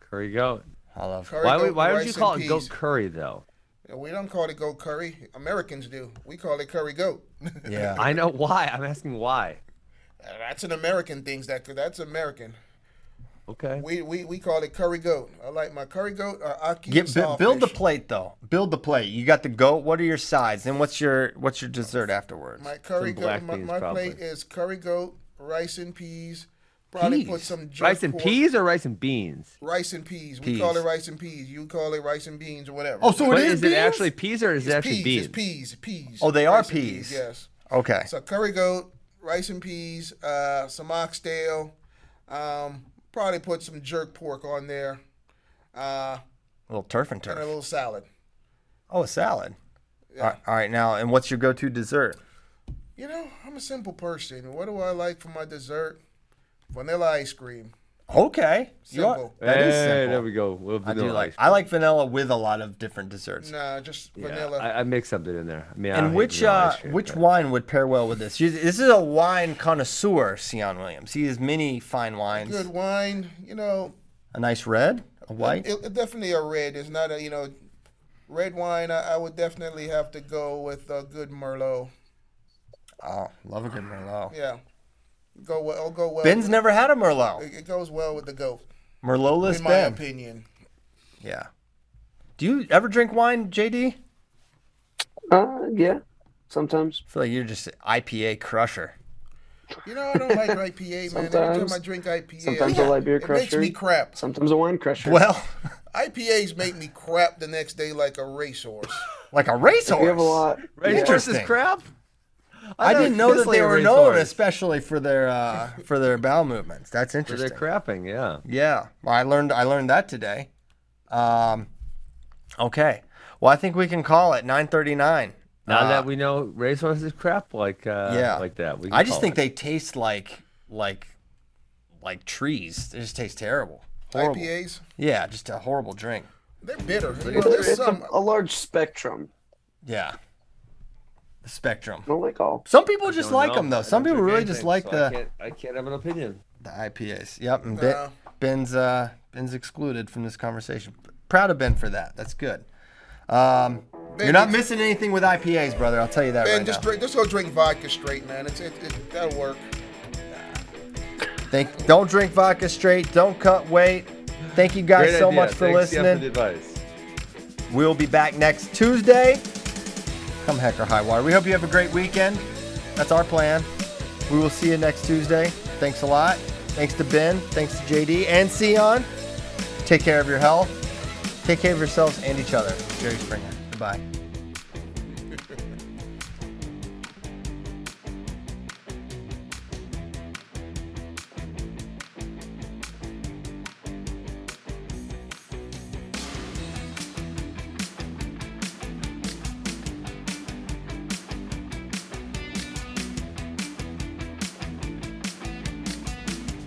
Curry goat.
I love.
Curry
Why,
goat,
would- why would you call it
peas.
goat curry though?
Yeah, We don't call it goat curry. Americans do. We call it curry goat.
Yeah,
I know why. I'm asking why.
that's an American thing. That that's American.
Okay.
We, we we call it curry goat. I like my curry goat or ackee
Get bu- build the plate though. Build the plate. You got the goat. What are your sides? And what's your what's your dessert afterwards?
My curry
Some black
goat. My,
beans,
my
probably.
plate is curry goat, rice and peas. Probably put
Peas?
some jerk
Rice and
pork-
peas or rice and beans?
Rice and peas. We
Peas.
call it rice and peas. You call it rice and beans or whatever.
Oh, so
But
it is
is
beans?
it actually peas or is it actually
peas.
beans?
It's peas. Peas.
Oh, they are
Rice and
peas.
Yes.
Okay.
So curry goat, rice and peas, uh, some oxtail. Um, probably put some jerk pork on there. Uh,
A little turf and turf.
and a little salad.
Oh, a salad. All, right, all right, now, and what's your go-to dessert?
You know, I'm a simple person. What do I like for my dessert? Vanilla ice cream.
Okay. You are-
Simple.
that is
Hey,
simple.
there we go. We'll
I do like. I like vanilla with a lot of different desserts.
Nah, just
Yeah,
vanilla.
I, I mix something in there. I mean,
And
hate
which uh,
cream,
which
but-
wine would pair well with this? This is a wine connoisseur, Sion Williams. He has many fine wines.
Good wine. You know,
A nice red, a white.
it, it definitely a red. It's not a you know, red wine. I, I would definitely have to go with a good Merlot.
Oh, love a good Merlot.
Yeah, go well. I'll go well.
Ben's
with-
never had a Merlot.
It, it goes well with the goat,
Merlotless
in my
Ben.
opinion.
Yeah. Do you ever drink wine, JD?
Uh, yeah, sometimes.
I feel like you're just an IPA crusher.
You know, I don't like IPA, man. Every time
Sometimes-
I drink IPA,
sometimes I like beer
it makes me crap.
Sometimes a wine crusher.
Well,
IPAs make me crap the next day like a racehorse.
like a racehorse.
we have a lot.
Racehorse is
Interesting.
crap.
I
thought
didn't know that they were known
racehorse.
especially for their uh, for their bowel movements. That's
For
interesting.
their crapping, yeah.
Yeah, well, I learned I learned that today. Um, okay, well, I think we can call it 9:39.
Now
Uh,
that we know racehorse is crap, like uh,
yeah,
like that. We can
I just
call
think
it.
they taste like like like trees. They just taste terrible. Horrible.
IPAs,
Yeah, just a horrible drink.
they're bitter. You know,
It's,
there's some.
a, a large spectrum.
Yeah, the spectrum.
I don't like all.
Some people just like
know.
them though.
I
Some people really
anything,
just like
so
the
I can't, I can't have an opinion.
the IPAs. Yep, and ben,
No.
Ben's uh, Ben's excluded from this conversation. Proud of Ben for that. That's good. Um,
Ben,
you're not missing anything with IPAs, brother. I'll tell you that
Ben,
right
just
now.
drink, just go drink vodka straight, man. It's it, it that'll work.
Thank, don't drink vodka straight. Don't cut weight. Thank you guys
Great
so
idea.
much for
Thanks,
listening.
for the advice.
We'll be back next Tuesday. Come heck or high water. We hope you have a great weekend. That's our plan. We will see you next Tuesday. Thanks a lot. Thanks to Ben. Thanks to JD and Sion. Take care of your health. Take care of yourselves and each other. Jerry Springer. Goodbye.